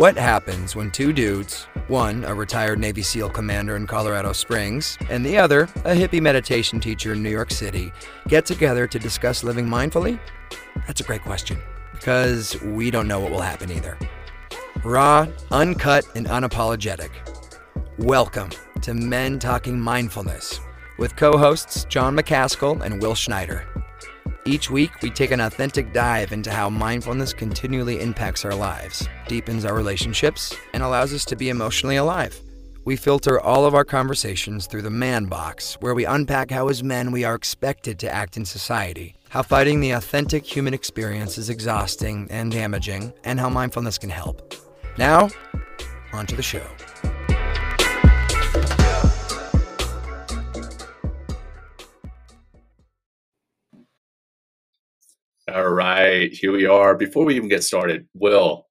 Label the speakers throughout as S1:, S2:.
S1: What happens when two dudes, one a retired Navy SEAL commander in Colorado Springs, and the other a hippie meditation teacher in New York City, get together to discuss living mindfully? That's a great question, because we don't know what will happen either. Raw, uncut, and unapologetic. Welcome to Men Talking Mindfulness with co hosts John McCaskill and Will Schneider. Each week, we take an authentic dive into how mindfulness continually impacts our lives, deepens our relationships, and allows us to be emotionally alive. We filter all of our conversations through the man box, where we unpack how, as men, we are expected to act in society, how fighting the authentic human experience is exhausting and damaging, and how mindfulness can help. Now, on to the show.
S2: All right, here we are. Before we even get started, Will,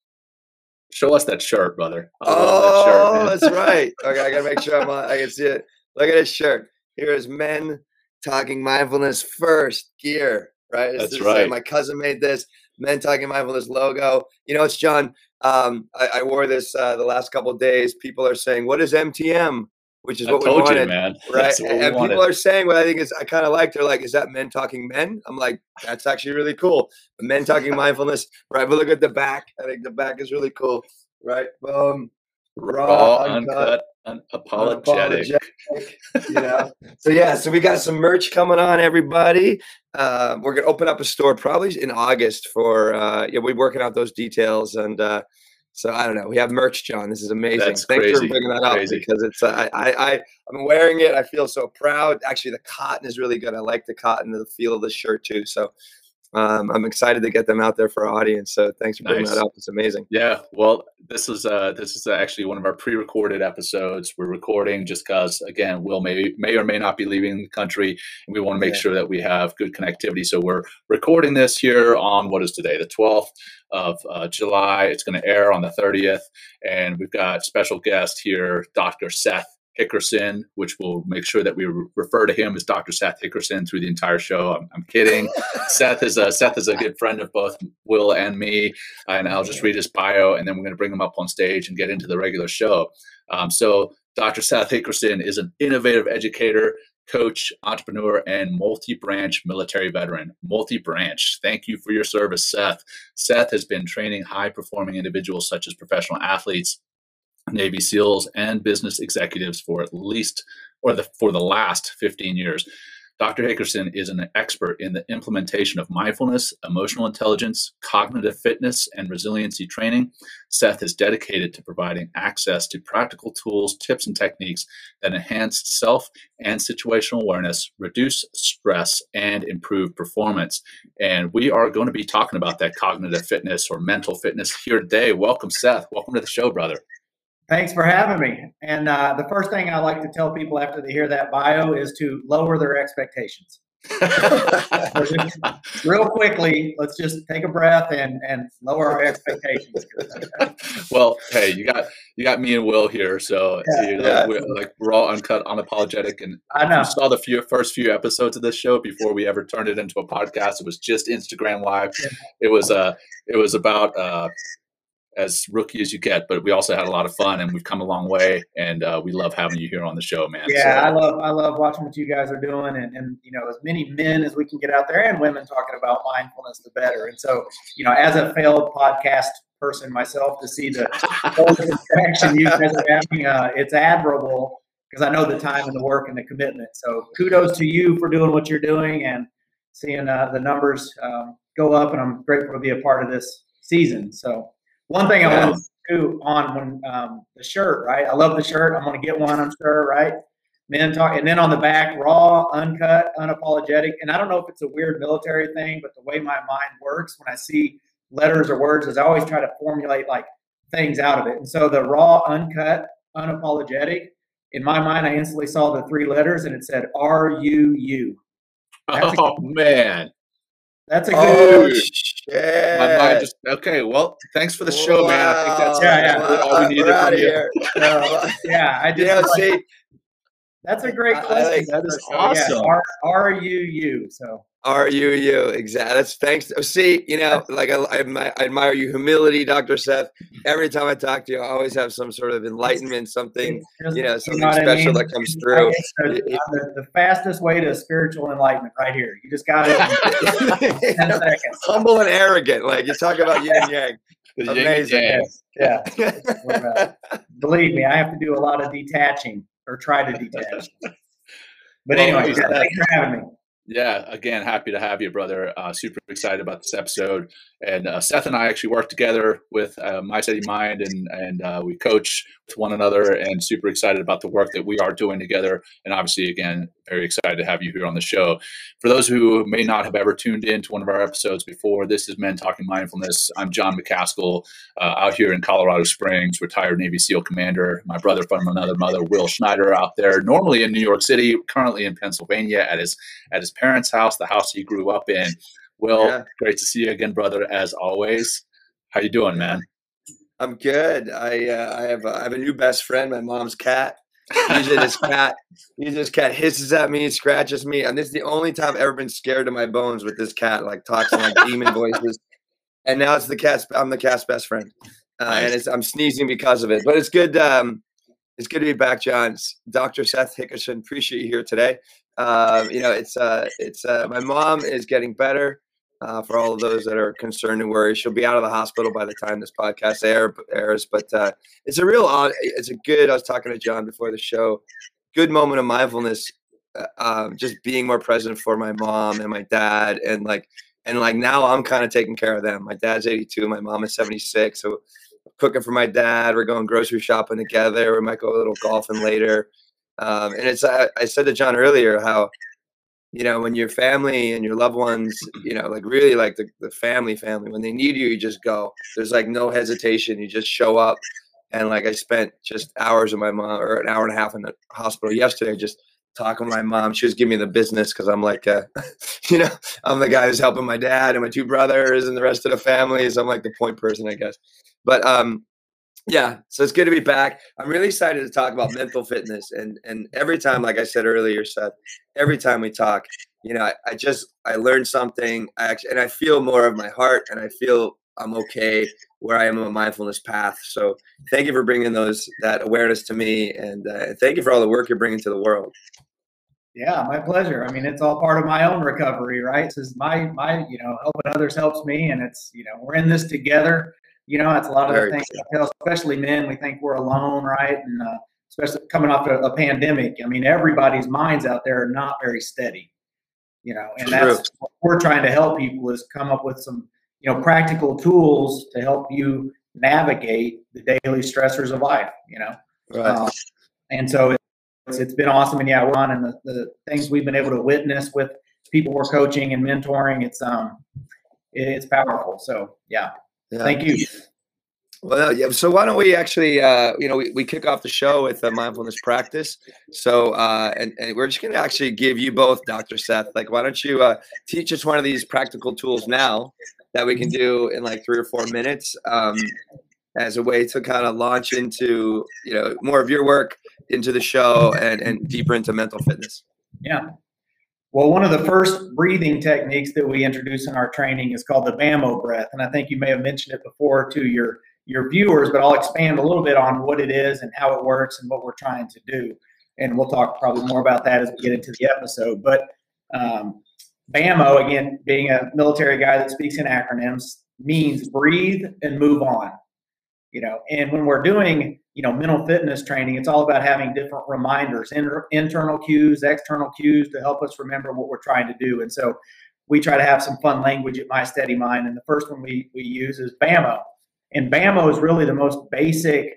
S2: show us that shirt, brother.
S3: I oh, that shirt, oh, that's right. Okay, I gotta make sure I'm on, I can see it. Look at this shirt. Here is men talking mindfulness first gear. Right.
S2: This that's right.
S3: my cousin made this men talking mindfulness logo. You know, it's John. Um, I, I wore this uh, the last couple days. People are saying, "What is MTM?" Which is
S2: I
S3: what we wanted,
S2: you, man.
S3: right? and wanted. people are saying what I think is I kind of like. They're like, "Is that men talking men?" I'm like, "That's actually really cool." men talking mindfulness, right? But look at the back. I think the back is really cool, right? Boom,
S2: raw, raw uncut, uncut unapologetic.
S3: unapologetic you know. so yeah, so we got some merch coming on, everybody. Uh, we're gonna open up a store probably in August for. Uh, yeah, we're working out those details and. Uh, so I don't know. We have merch, John. This is amazing.
S2: That's
S3: Thanks
S2: crazy.
S3: for bringing that up crazy. because it's uh, I I I'm wearing it. I feel so proud. Actually, the cotton is really good. I like the cotton, the feel of the shirt too. So um, I'm excited to get them out there for our audience. So thanks for bringing nice. that up. It's amazing.
S2: Yeah. Well, this is uh, this is actually one of our pre-recorded episodes. We're recording just because, again, Will may may or may not be leaving the country, and we want to make yeah. sure that we have good connectivity. So we're recording this here on what is today, the 12th of uh, July. It's going to air on the 30th, and we've got special guest here, Dr. Seth Hickerson, which will make sure that we re- refer to him as Dr. Seth Hickerson through the entire show. I'm, I'm kidding. Seth is a Seth is a good friend of both Will and me, and I'll just read his bio, and then we're going to bring him up on stage and get into the regular show. Um, so, Dr. Seth Hickerson is an innovative educator, coach, entrepreneur, and multi-branch military veteran. Multi-branch. Thank you for your service, Seth. Seth has been training high-performing individuals such as professional athletes Navy SEALs and business executives for at least or the for the last 15 years. Dr. Hickerson is an expert in the implementation of mindfulness, emotional intelligence, cognitive fitness, and resiliency training. Seth is dedicated to providing access to practical tools, tips, and techniques that enhance self and situational awareness, reduce stress, and improve performance. And we are going to be talking about that cognitive fitness or mental fitness here today. Welcome, Seth. Welcome to the show, brother.
S4: Thanks for having me. And uh, the first thing I like to tell people after they hear that bio is to lower their expectations. real quickly, let's just take a breath and and lower our expectations.
S2: well, hey, you got you got me and Will here, so yeah, you know, yeah. we're, like we're all uncut, unapologetic, and
S4: I know.
S2: saw the few first few episodes of this show before we ever turned it into a podcast. It was just Instagram live. It was uh it was about uh as rookie as you get, but we also had a lot of fun and we've come a long way and uh, we love having you here on the show, man.
S4: Yeah, so, I love I love watching what you guys are doing and, and you know as many men as we can get out there and women talking about mindfulness, the better. And so you know, as a failed podcast person myself, to see the interaction you guys are having, uh, it's admirable because I know the time and the work and the commitment. So kudos to you for doing what you're doing and seeing uh, the numbers um, go up. And I'm grateful to be a part of this season. So. One thing I want to do on when um, the shirt, right? I love the shirt. I'm going to get one, I'm sure, right? Men talk, and then on the back, raw, uncut, unapologetic. And I don't know if it's a weird military thing, but the way my mind works when I see letters or words is I always try to formulate like things out of it. And so the raw, uncut, unapologetic. In my mind, I instantly saw the three letters, and it said R U U.
S2: Oh man,
S4: that's a good.
S3: Oh, shit. My
S2: mind just okay. Well, thanks for the show, wow. man. I think that's yeah, yeah. all we needed from
S3: here.
S4: Uh, yeah, I did.
S3: Yeah, see,
S4: that's a great question.
S2: that is awesome.
S4: R U U. So
S3: Are you you exactly? That's thanks. Oh, see, you know, like I, I, admire, I admire your humility, Doctor Seth. Every time I talk to you, I always have some sort of enlightenment, something you know, something you know special I mean? that comes through.
S4: The, the, the, fastest way to spiritual enlightenment, right here. You just got it. ten seconds.
S3: Humble and arrogant, like you talk about yin and yang. Amazing.
S4: Yeah. yeah. Believe me, I have to do a lot of detaching or try to detach. But well, anyway, thanks for having me.
S2: Yeah, again, happy to have you, brother. Uh, super excited about this episode. And uh, Seth and I actually work together with uh, My Steady Mind, and and uh, we coach with one another, and super excited about the work that we are doing together. And obviously, again, very excited to have you here on the show. For those who may not have ever tuned in to one of our episodes before, this is Men Talking Mindfulness. I'm John McCaskill, uh, out here in Colorado Springs, retired Navy SEAL commander. My brother from another mother, Will Schneider, out there, normally in New York City, currently in Pennsylvania at his at his parents' house, the house he grew up in. Will, yeah. great to see you again, brother, as always. How you doing, man?
S3: I'm good. I uh, I have a, I have a new best friend, my mom's cat. Usually this cat, usually this cat hisses at me, scratches me, and this is the only time I've ever been scared to my bones with this cat, like talks in like demon voices. And now it's the cat's. I'm the cat's best friend, uh, nice. and it's I'm sneezing because of it. But it's good. Um, it's good to be back, John. Dr. Seth Hickerson. Appreciate you here today. Uh, you know, it's uh, it's uh, my mom is getting better uh, for all of those that are concerned and worried. She'll be out of the hospital by the time this podcast air, airs. But uh, it's a real, it's a good. I was talking to John before the show. Good moment of mindfulness, uh, um, just being more present for my mom and my dad, and like, and like now I'm kind of taking care of them. My dad's 82, my mom is 76, so cooking for my dad. We're going grocery shopping together. We might go a little golfing later. Um, and it's I, I said to John earlier how you know when your family and your loved ones you know like really like the, the family family when they need you you just go. There's like no hesitation. You just show up. And like i spent just hours with my mom or an hour and a half in the hospital yesterday just talking with my mom. She was giving me the business because i'm like uh, you know i'm the guy who's helping my dad and my two brothers and the rest of the family. So i'm like the point person i guess. But um yeah, so it's good to be back. I'm really excited to talk about mental fitness, and and every time, like I said earlier, Seth, every time we talk, you know, I, I just I learned something. I actually, and I feel more of my heart, and I feel I'm okay where I am on a mindfulness path. So thank you for bringing those that awareness to me, and uh, thank you for all the work you're bringing to the world.
S4: Yeah, my pleasure. I mean, it's all part of my own recovery, right? Is my my you know helping others helps me, and it's you know we're in this together you know, it's a lot of the things I tell, especially men. We think we're alone, right? And uh, especially coming off a, a, pandemic. I mean, everybody's minds out there are not very steady. You know, and True. that's what we're trying to help people is come up with some, you know, practical tools to help you navigate the daily stressors of life. You know, right. Um, and so it's, it's been awesome. And yeah, we're on and the, the things we've been able to witness with people we're coaching and mentoring. It's um, it's powerful. So yeah. Yeah. Thank you.
S3: Well, yeah. So why don't we actually, uh, you know, we, we kick off the show with a mindfulness practice. So, uh, and, and we're just going to actually give you both, Dr. Seth, like, why don't you uh, teach us one of these practical tools now that we can do in like three or four minutes um, as a way to kind of launch into, you know, more of your work into the show and, and deeper into mental fitness.
S4: Yeah. Well, one of the first breathing techniques that we introduce in our training is called the BAMO breath. And I think you may have mentioned it before to your, your viewers, but I'll expand a little bit on what it is and how it works and what we're trying to do. And we'll talk probably more about that as we get into the episode. But um, BAMO, again, being a military guy that speaks in acronyms, means breathe and move on. You know, and when we're doing you know mental fitness training it's all about having different reminders inter- internal cues external cues to help us remember what we're trying to do. And so we try to have some fun language at my steady mind and the first one we, we use is bamo and bamo is really the most basic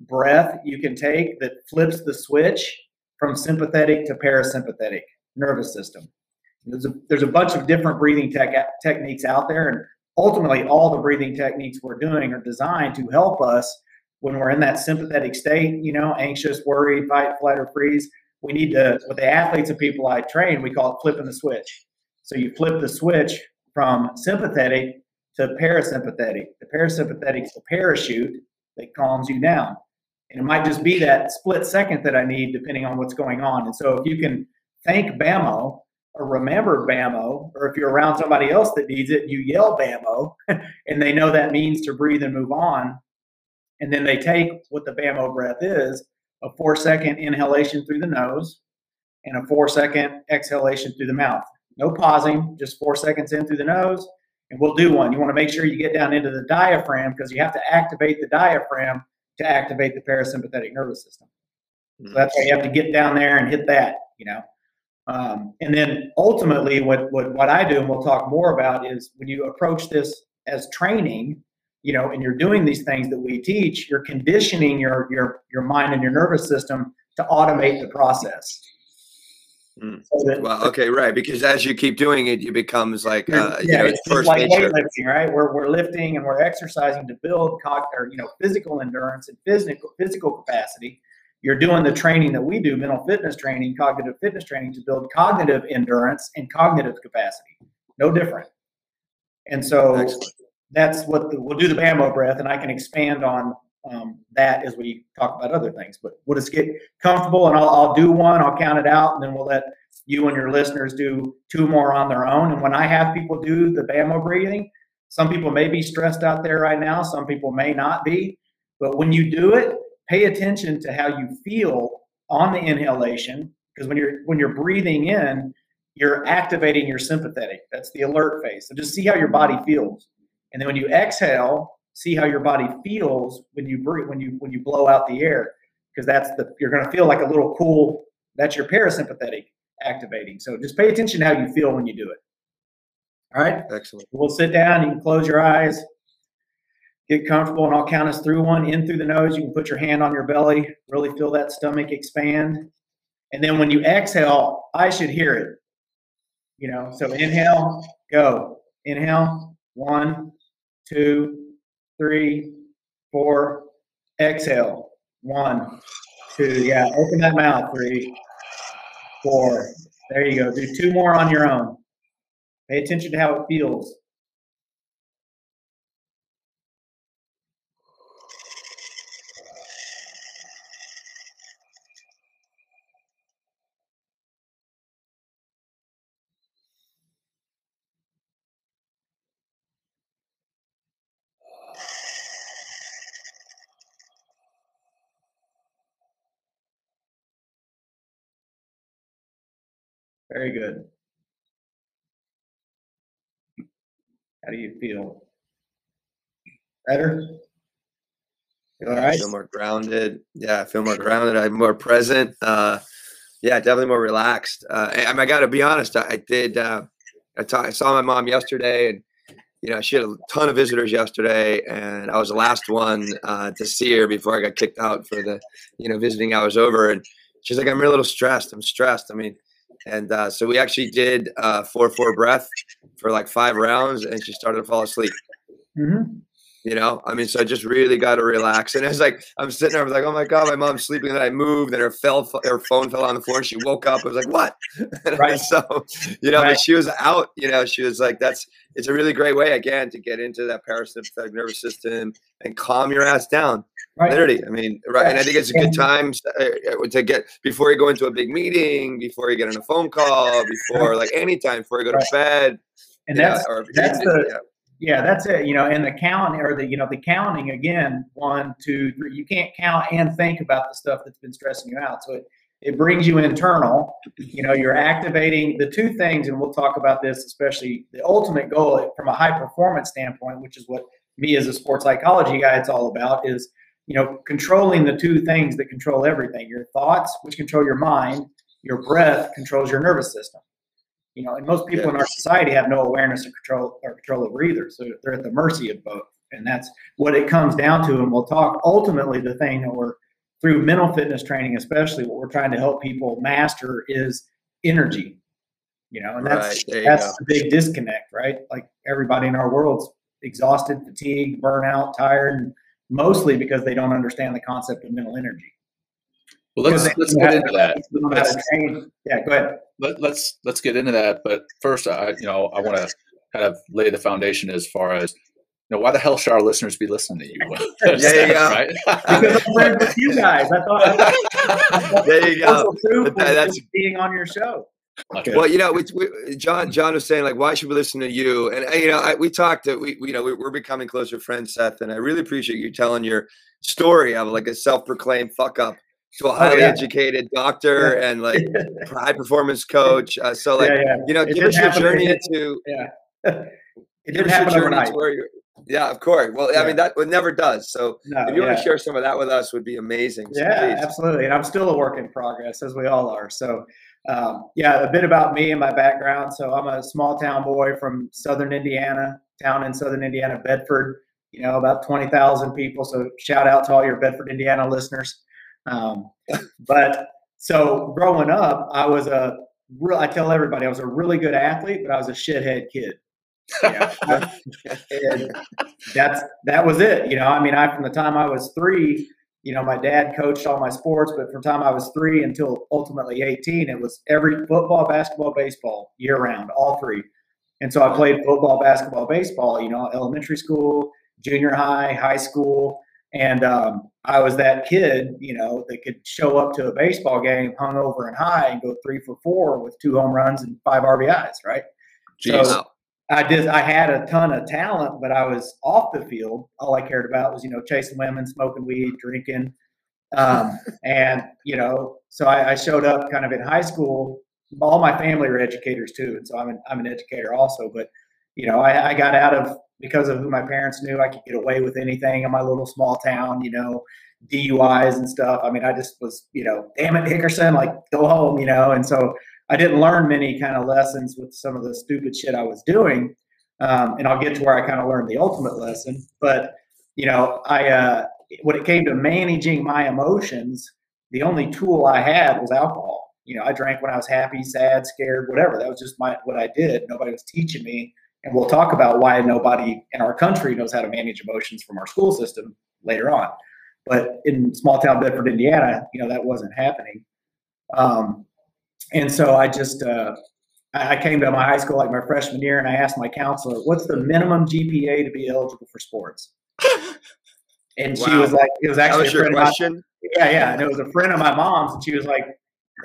S4: breath you can take that flips the switch from sympathetic to parasympathetic nervous system. There's a, there's a bunch of different breathing tech, techniques out there and ultimately all the breathing techniques we're doing are designed to help us when we're in that sympathetic state, you know, anxious, worried, fight, flight, or freeze, we need to, with the athletes and people I train, we call it flipping the switch. So you flip the switch from sympathetic to parasympathetic. The parasympathetic is the parachute that calms you down. And it might just be that split second that I need depending on what's going on. And so if you can thank BAMO or remember BAMO, or if you're around somebody else that needs it, you yell BAMO, and they know that means to breathe and move on. And then they take what the BAMO breath is a four second inhalation through the nose and a four second exhalation through the mouth. No pausing, just four seconds in through the nose. And we'll do one. You want to make sure you get down into the diaphragm because you have to activate the diaphragm to activate the parasympathetic nervous system. So that's why you have to get down there and hit that, you know. Um, and then ultimately, what, what what I do, and we'll talk more about, is when you approach this as training, you know, and you're doing these things that we teach, you're conditioning your your your mind and your nervous system to automate the process.
S3: Mm. So that, well, okay, right. Because as you keep doing it, it becomes like uh,
S4: yeah,
S3: you know,
S4: it's
S3: first
S4: like
S3: nature.
S4: weightlifting, right? We're we're lifting and we're exercising to build or you know physical endurance and physical physical capacity. You're doing the training that we do, mental fitness training, cognitive fitness training, to build cognitive endurance and cognitive capacity. No different. And so
S3: Excellent.
S4: That's what the, we'll do the BAMO breath, and I can expand on um, that as we talk about other things. But we'll just get comfortable, and I'll, I'll do one, I'll count it out, and then we'll let you and your listeners do two more on their own. And when I have people do the BAMO breathing, some people may be stressed out there right now, some people may not be. But when you do it, pay attention to how you feel on the inhalation, because when you're when you're breathing in, you're activating your sympathetic. That's the alert phase. So just see how your body feels. And then when you exhale, see how your body feels when you breathe when you when you blow out the air because that's the you're going to feel like a little cool that's your parasympathetic activating. So just pay attention to how you feel when you do it. All right?
S3: Excellent.
S4: we'll sit down you can close your eyes get comfortable and i'll count us through one in through the nose you can put your hand on your belly really feel that stomach expand. And then when you exhale i should hear it. You know so inhale go. Inhale one two three, four, exhale. One, two, yeah, open that mouth. Three, four. There you go. Do two more on your own. Pay attention to how it feels. Very good. How do you feel? Better? Feel all
S3: I feel more grounded. Yeah, I feel more grounded. I'm more present. Uh, yeah, definitely more relaxed. Uh, and I got to be honest. I, I did. Uh, I, ta- I saw my mom yesterday, and you know she had a ton of visitors yesterday, and I was the last one uh, to see her before I got kicked out for the you know visiting hours over. And she's like, "I'm a little stressed. I'm stressed." I mean, and uh, so we actually did uh, four four breath for like five rounds, and she started to fall asleep.
S4: Mhm.
S3: You know, I mean, so I just really got to relax. And it's like I'm sitting there, I was like, "Oh my god, my mom's sleeping." And then I moved, and her fell, her phone fell on the floor. And she woke up. I was like, "What?" And
S4: Right.
S3: so, you know,
S4: Right.
S3: but she was out. You know, she was like, "That's it's a really great way again to get into that parasympathetic nervous system and calm your ass down."
S4: Right.
S3: Literally, I mean, right. And I think it's a good time uh, to get before you go into a big meeting, before you get on a phone call, before like anytime before you go to
S4: Right.
S3: bed.
S4: And that's
S3: or-
S4: that's the
S3: yeah.
S4: Yeah, that's it. You know, and the counting or the you know the counting again, one, two, three. You can't count and think about the stuff that's been stressing you out. So it it brings you internal. You know, you're activating the two things, and we'll talk about this, especially the ultimate goal from a high performance standpoint, which is what me as a sports psychology guy, it's all about is you know controlling the two things that control everything: your thoughts, which control your mind, your breath controls your nervous system you know, and most people in our society have no awareness or control or control over either. So they're at the mercy of both. And that's what it comes down to. And we'll talk ultimately the thing that we're through mental fitness training, especially what we're trying to help people master is energy. You know, and that's
S3: Right,
S4: that's the big disconnect, right? Like everybody in our world's exhausted, fatigued, burnout, tired, and mostly because they don't understand the concept of mental energy.
S2: Well, let's let's get into that.
S4: they don't know how to
S2: Let's-
S4: Yeah, go ahead.
S2: Let, let's let's get into that. But first, I you know I want to kind of lay the foundation as far as you know why the hell should our listeners be listening to you?
S3: There you go.
S2: right?
S4: Because I'm friends with you guys. I thought, I thought
S3: There you go. That- that's-
S4: being on your show.
S3: Well, you know, we, we, John John was saying like, why should we listen to you? And you know, I, we talked. To, we, we you know we, are becoming closer friends, Seth, and I really appreciate you telling your story of like a self-proclaimed fuck up to a highly oh, yeah. educated doctor yeah. and like high performance coach. Uh, so like, yeah, you know, it give us your journey to
S4: yeah. It didn't happen overnight.
S3: Yeah, of course. Well. I mean that it never does. So no, if you want to share some of that with us, would be amazing.
S4: So yeah, please. absolutely. And I'm still a work in progress, as we all are. So um, yeah, a bit about me and my background. So I'm a small town boy from Southern Indiana, town in Southern Indiana, Bedford. You know, about twenty thousand people. So shout out to all your Bedford, Indiana listeners. Um, but so growing up, I was a real. I tell everybody I was a really good athlete, but I was a shithead kid. Yeah. and that's that was it. You know, I mean, I from the time I was three, you know, my dad coached all my sports, but from time I was three until ultimately 18, it was every football, basketball, baseball year round, all three. And so I played football, basketball, baseball, you know, elementary school, junior high, high school. And um, I was that kid, you know, that could show up to a baseball game hungover and high and go three for four with two home runs and five RBIs, right?
S3: Jeez. So
S4: I did. I had a ton of talent, but I was off the field. All I cared about was, you know, chasing women, smoking weed, drinking, um, and you know. So I, I, showed up kind of in high school. All my family are educators too, and so I'm an, I'm an educator also. But you know, I, I got out of because of who my parents knew. I could get away with anything in my little small town. You know, DUIs and stuff. I mean, I just was, you know, damn it, Hickerson, like go home, you know. And so I didn't learn many kind of lessons with some of the stupid shit I was doing. Um, and I'll get to where I kind of learned the ultimate lesson. But you know, I uh, when it came to managing my emotions, the only tool I had was alcohol. You know, I drank when I was happy, sad, scared, whatever. That was just my what I did. Nobody was teaching me. And we'll talk about why nobody in our country knows how to manage emotions from our school system later on. But in small town Bedford, Indiana, you know, that wasn't happening. Um, and so I just uh, I came to my high school like my freshman year, and I asked my counselor, "What's the minimum GPA to be eligible for sports?" And wow. she was like, "It was actually was a friend question. Of my, yeah, yeah, and it was a friend of my mom's, and she was like,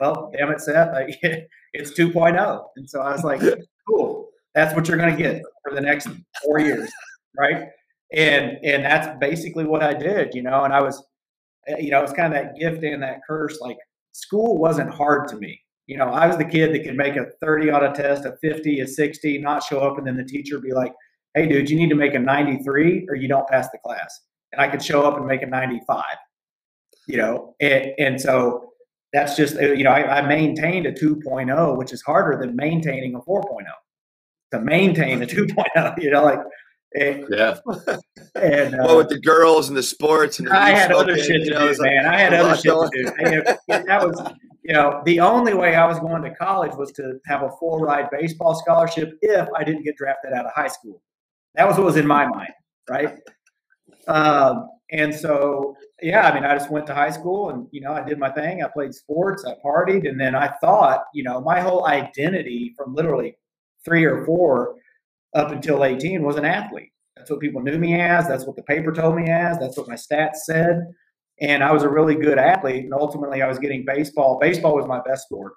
S4: "Well, damn it, Seth, like, it's 2.0." And so I was like, "Cool, that's what you're going to get for the next four years, right?" And and that's basically what I did, you know. And I was, eh, you know, it's kind of that gift and that curse. Like school wasn't hard to me you know, I was the kid that could make a 30 on a test, a 50, a 60, not show up, and then the teacher be like, hey, dude, you need to make a 93 or you don't pass the class. And I could show up and make a 95, you know, and, and so that's just, uh, you know, I, I maintained a 2.0, which is harder than maintaining a 4.0. To maintain a 2.0, you know, like,
S3: and, yeah. And uh, well, with the girls and the sports and the
S4: I had other shit to do, man. I had other shit to do. that was you know, the only way I was going to college was to have a full ride baseball scholarship if I didn't get drafted out of high school. That was what was in my mind, right? Um, and so, yeah, I mean, I just went to high school and, you know, I did my thing. I played sports, I partied, and then I thought, you know, my whole identity from literally three or four up until 18 was an athlete. That's what people knew me as. That's what the paper told me as. That's what my stats said and I was a really good athlete. And ultimately, I was getting baseball. Baseball was my best sport,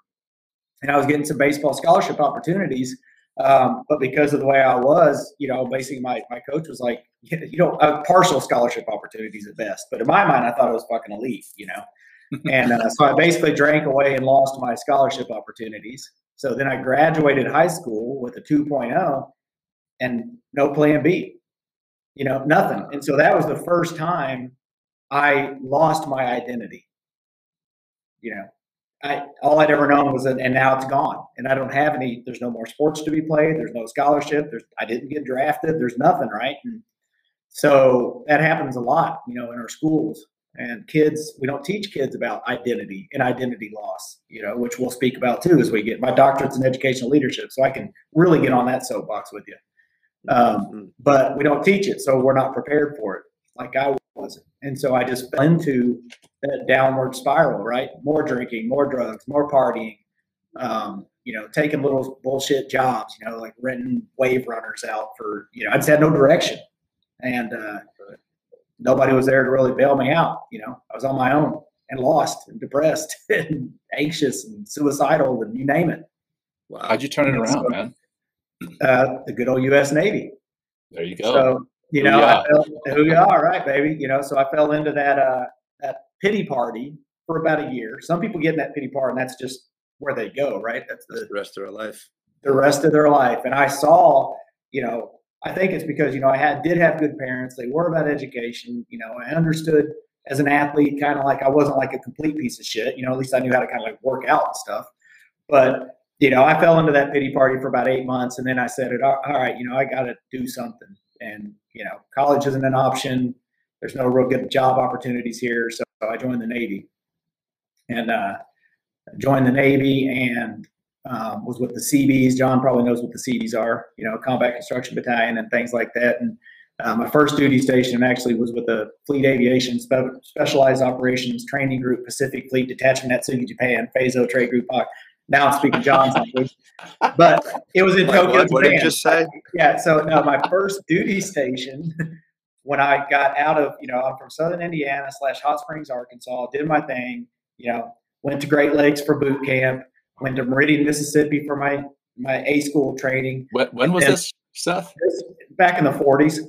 S4: and I was getting some baseball scholarship opportunities. Um, but because of the way I was, you know, basically my, my coach was like, you know, uh, partial scholarship opportunities at best. But in my mind, I thought it was fucking elite, you know. and uh, so I basically drank away and lost my scholarship opportunities. So then I graduated high school with a 2.0 and no plan B, you know, nothing. And so that was the first time I lost my identity. You know, I all I'd ever known was that, and now it's gone, and I don't have any. There's no more sports to be played. There's no scholarship. There's I didn't get drafted. There's nothing, right? And so that happens a lot, you know, in our schools and kids. We don't teach kids about identity and identity loss, you know, which we'll speak about too as we get my doctorates in educational leadership, so I can really get on that soapbox with you. Um, mm-hmm. but we don't teach it, so we're not prepared for it like I wasn't. And so I just fell into that downward spiral, right? More drinking, more drugs, more partying, um, you know, taking little bullshit jobs, you know, like renting wave runners out for, you know, I just had no direction. And uh, nobody was there to really bail me out. You know, I was on my own and lost and depressed and anxious and suicidal and you name it.
S3: Wow.
S2: How'd you turn it around,
S4: so-
S2: man?
S4: Uh, the good old U.S. Navy.
S2: There you go.
S4: So you know,
S2: Booyah.
S4: I fell, who you are, right, baby? You know, so I fell into that uh, that pity party for about a year. Some people get in that pity party, and that's just where they go, right? That's
S3: That's
S4: the
S3: the rest of their life.
S4: the rest of their life. And I saw, you know, I think it's because you know I had did have good parents. They were about education. You know, I understood as an athlete, kind of like I wasn't like a complete piece of shit. You know, at least I knew how to kind of like work out and stuff. But you know, I fell into that pity party for about eight months, and then I said, "All right, you know, I got to do something." And you know, college isn't an option. There's no real good job opportunities here, so I joined the Navy, and uh, joined the Navy and um, was with the Seabees. John probably knows what the Seabees are, you know, Combat Construction Battalion and things like that. And uh, my first duty station actually was with the Fleet Aviation Spe- Specialized Operations Training Group, Pacific Fleet Detachment at Atsugi, Japan, Phaso Trade Group. Now I'm speaking John's language, but it was in
S3: Wait,
S4: Tokyo,
S3: what, what did you just say?
S4: Yeah. So no, my first duty station when I got out of, you know, I'm from Southern Indiana slash Hot Springs, Arkansas, did my thing, you know, went to Great Lakes for boot camp, went to Meridian, Mississippi for my, my A school training.
S2: When, when was
S4: And-
S2: this, Seth?
S4: This- Back in the forties.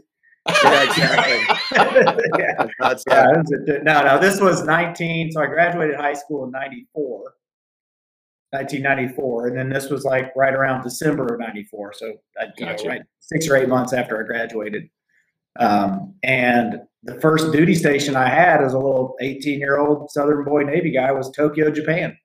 S3: Yeah, exactly.
S4: yeah.
S3: That's
S4: Yeah, was a- no, no, this was 19. So I graduated high school in 94, 1994. And then this was like right around December of 94. So, I, you
S2: Gotcha.
S4: know, right six or eight months after I graduated. Um, and the first duty station I had as a little 18 year old Southern boy Navy guy was Tokyo, Japan.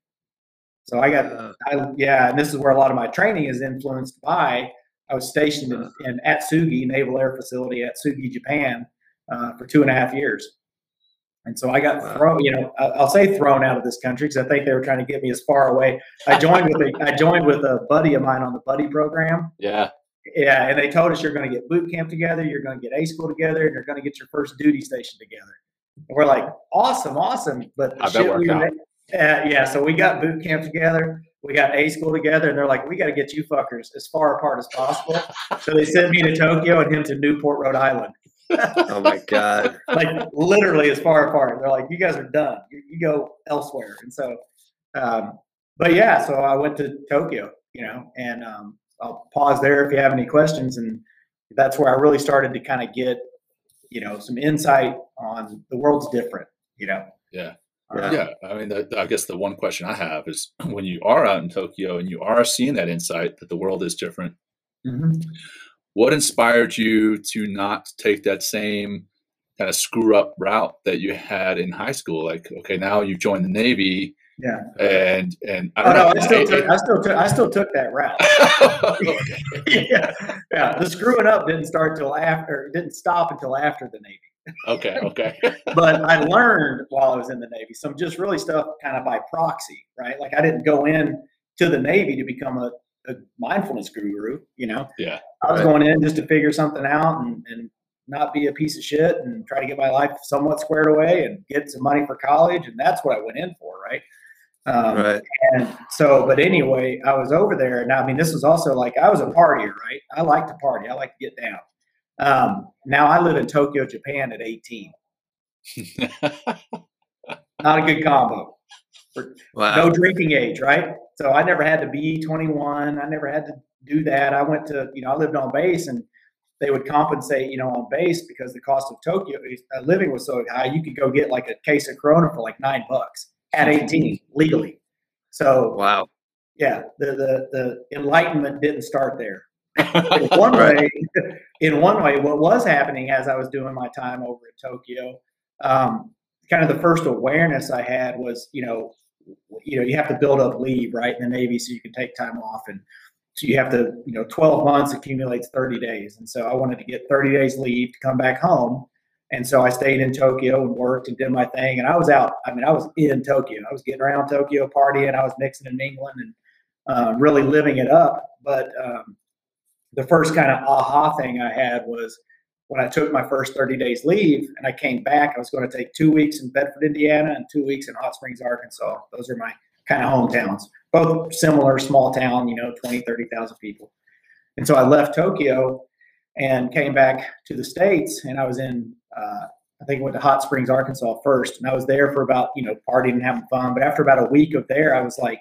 S4: So I got
S3: Uh,
S4: I, yeah, and this is where a lot of my training is influenced by. I was stationed in, in Atsugi Naval Air Facility, at Atsugi, Japan, uh, for two and a half years. And so I got thrown, you know, I- I'll say thrown out of this country because I think they were trying to get me as far away. I joined with a, I joined with a buddy of mine on the buddy program.
S2: Yeah.
S4: Yeah, and they told us you're going to get boot camp together, you're going to get A school together, and you're going to get your first duty station together. And we're like, awesome, awesome. But the shit we
S2: out.
S4: Ma- uh, yeah, so we got boot camp together, we got A school together, and they're like, we got to get you fuckers as far apart as possible. so they sent me to Tokyo and him to Newport, Rhode Island.
S3: oh my God.
S4: like literally as far apart. They're like, you guys are done. You, you go elsewhere. And so, um, but yeah, so I went to Tokyo, you know, and um, I'll pause there if you have any questions. And that's where I really started to kind of get, you know, some insight on the world's different, you know.
S2: Yeah.
S3: Yeah.
S2: Yeah. I mean, the, I guess the one question I have is when you are out in Tokyo and you are seeing that insight that the world is different,
S4: Mhm.
S2: what inspired you to not take that same kind of screw up route that you had in high school? Like, okay, now you've joined the Navy
S4: Yeah.
S2: and, and I
S4: Oh,
S2: don't
S4: no,
S2: know.
S4: I still, took, I still took, I still took that route. yeah, yeah. The screwing up didn't start till after, it didn't stop until after the Navy.
S2: Okay. Okay.
S4: but I learned while I was in the Navy some just really stuff kind of by proxy, right? Like I didn't go in to the Navy to become a, a mindfulness guru, you know.
S2: Yeah.
S4: I was
S3: Right.
S4: going in just to figure something out and, and not be a piece of shit and try to get my life somewhat squared away and get some money for college. And that's what I went in for, right? Um,
S3: Right.
S4: and so, but anyway, I was over there. Now, I mean, this was also like I was a partier, right? I like to party. I like to get down. Um, now I live in Tokyo, Japan at 18. Not a good combo.
S3: Wow.
S4: No drinking age, right? So I never had to be 21. I never had to do that. I went to, you know, I lived on base and they would compensate, you know, on base because the cost of Tokyo uh, living was so high. You could go get like a case of Corona for like nine bucks at 18 legally. So
S3: Wow.
S4: yeah, the the the enlightenment didn't start there. In one way, in one way, what was happening as I was doing my time over in Tokyo, um, kind of the first awareness I had was, you know, you know, you have to build up leave right in the Navy so you can take time off, and so you have to, you know, 12 months accumulates 30 days, and so I wanted to get 30 days leave to come back home. And so I stayed in Tokyo and worked and did my thing. And I was out. I mean, I was in Tokyo. I was getting around Tokyo, partying. I was mixing and mingling and uh, really living it up. But um, the first kind of aha thing I had was when I took my first 30 days leave and I came back, I was going to take two weeks in Bedford, Indiana and two weeks in Hot Springs, Arkansas. Those are my kind of hometowns, both similar, small town, you know, 20, 30,000 people. And so I left Tokyo and came back to the States and I was in, uh, I think I went to Hot Springs, Arkansas first. And I was there for about, you know, partying and having fun. But after about a week of there, I was like,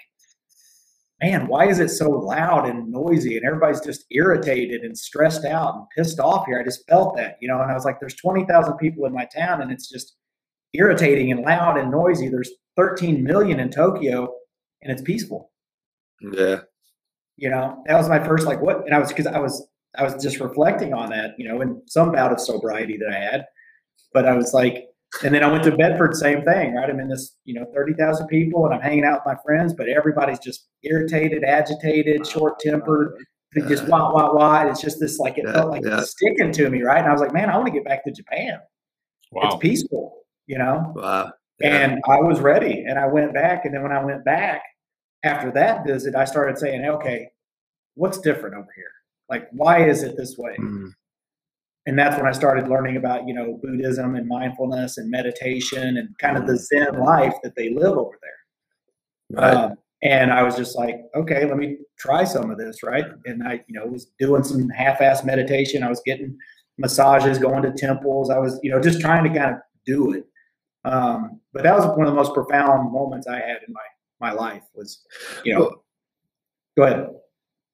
S4: man, why is it so loud and noisy and everybody's just irritated and stressed out and pissed off here? I just felt that, you know, and I was like, there's 20,000 people in my town and it's just irritating and loud and noisy. There's 13 million in Tokyo and it's peaceful.
S3: Yeah.
S4: You know, that was my first like what and I was because I was I was just reflecting on that, you know, in some bout of sobriety that I had. But I was like, and then I went to Bedford, same thing, right? I'm in this, you know, 30,000 people and I'm hanging out with my friends, but everybody's just irritated, agitated, short tempered, just wah, wah, wah. It's just this, like, it
S3: Yeah,
S4: felt like
S3: yeah.
S4: it's sticking to me, right? And I was like, man, I want to get back to Japan. It's peaceful, you know?
S3: Wow. Yeah.
S4: And I was ready and I went back. And then when I went back after that visit, I started saying, okay, what's different over here? Like, why is it this way?
S3: Mm.
S4: And that's when I started learning about you know Buddhism and mindfulness and meditation and kind of the Zen life that they live over there.
S3: Right.
S4: Um, and I was just like, okay, let me try some of this, right? And I, you know, was doing some half-ass meditation. I was getting massages, going to temples. I was, you know, just trying to kind of do it. Um, but that was one of the most profound moments I had in my my life. Was, you know,
S3: Well-
S4: go ahead.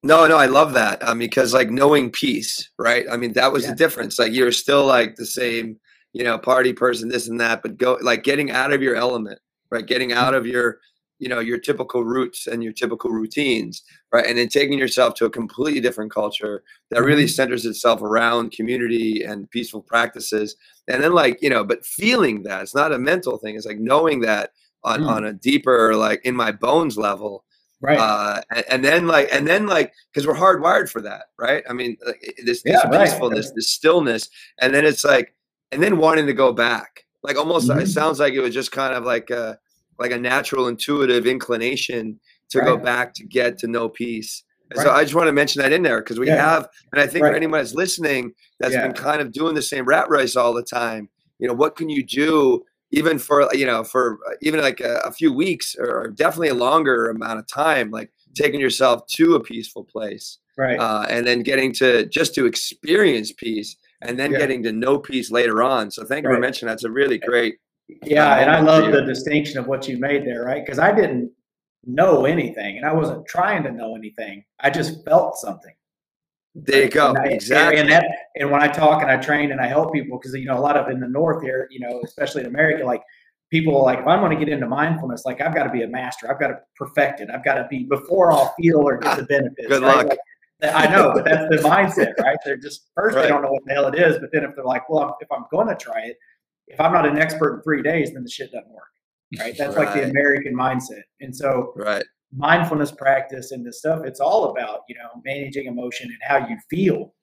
S3: No, no, I love that. Um, because like knowing peace, right? I mean, that was
S4: Yeah.
S3: the difference. Like you're still like the same, you know, party person, this and that, but go like getting out of your element, right? Getting out of your, you know, your typical roots and your typical routines, right? And then taking yourself to a completely different culture that really centers itself around community and peaceful practices. And then like, you know, but feeling that it's not a mental thing. It's like knowing that on,
S4: Mm.
S3: on a deeper, like in my bones level,
S4: Right.
S3: uh, and, and then like and then like because we're hardwired for that right i mean like, this, this
S4: Yeah, right.
S3: peacefulness this stillness and then it's like and then wanting to go back like almost
S4: Mhm.
S3: it sounds like it was just kind of like a like a natural intuitive inclination to go back to get to know peace and so i just want to mention that in there because we
S4: Yeah.
S3: have and i think for anyone that's listening that's
S4: Yeah.
S3: been kind of doing the same rat race all the time you know what can you do even for you know for uh, even like a, a few weeks or definitely a longer amount of time like taking yourself to a peaceful place
S4: right.
S3: uh, and then getting to just to experience peace and then
S4: Yeah.
S3: getting to know peace later on so thank you for mentioning that's a really great
S4: Yeah, and I love the distinction of what you made there, right? Because I didn't know anything, and I wasn't trying to know anything. I just felt something.
S3: There you go
S4: And I-
S3: exactly
S4: And that, and when I talk and I train and I help people, because you know a lot of in the north here, you know, especially in America, like people are like if I'm going to get into mindfulness, like I've got to be a master. I've got to perfect it. I've got to be before I'll feel or get the benefits.
S3: Good
S4: right?
S3: luck.
S4: Like, I know, but that's the mindset, right? They're just first
S3: Right.
S4: they don't know what the hell it is, but then if they're like, well, if I'm going to try it, if I'm not an expert in three days, then the shit doesn't work, right? That's like the American mindset, and so
S3: right
S4: mindfulness practice and this stuff it's all about you know managing emotion and how you feel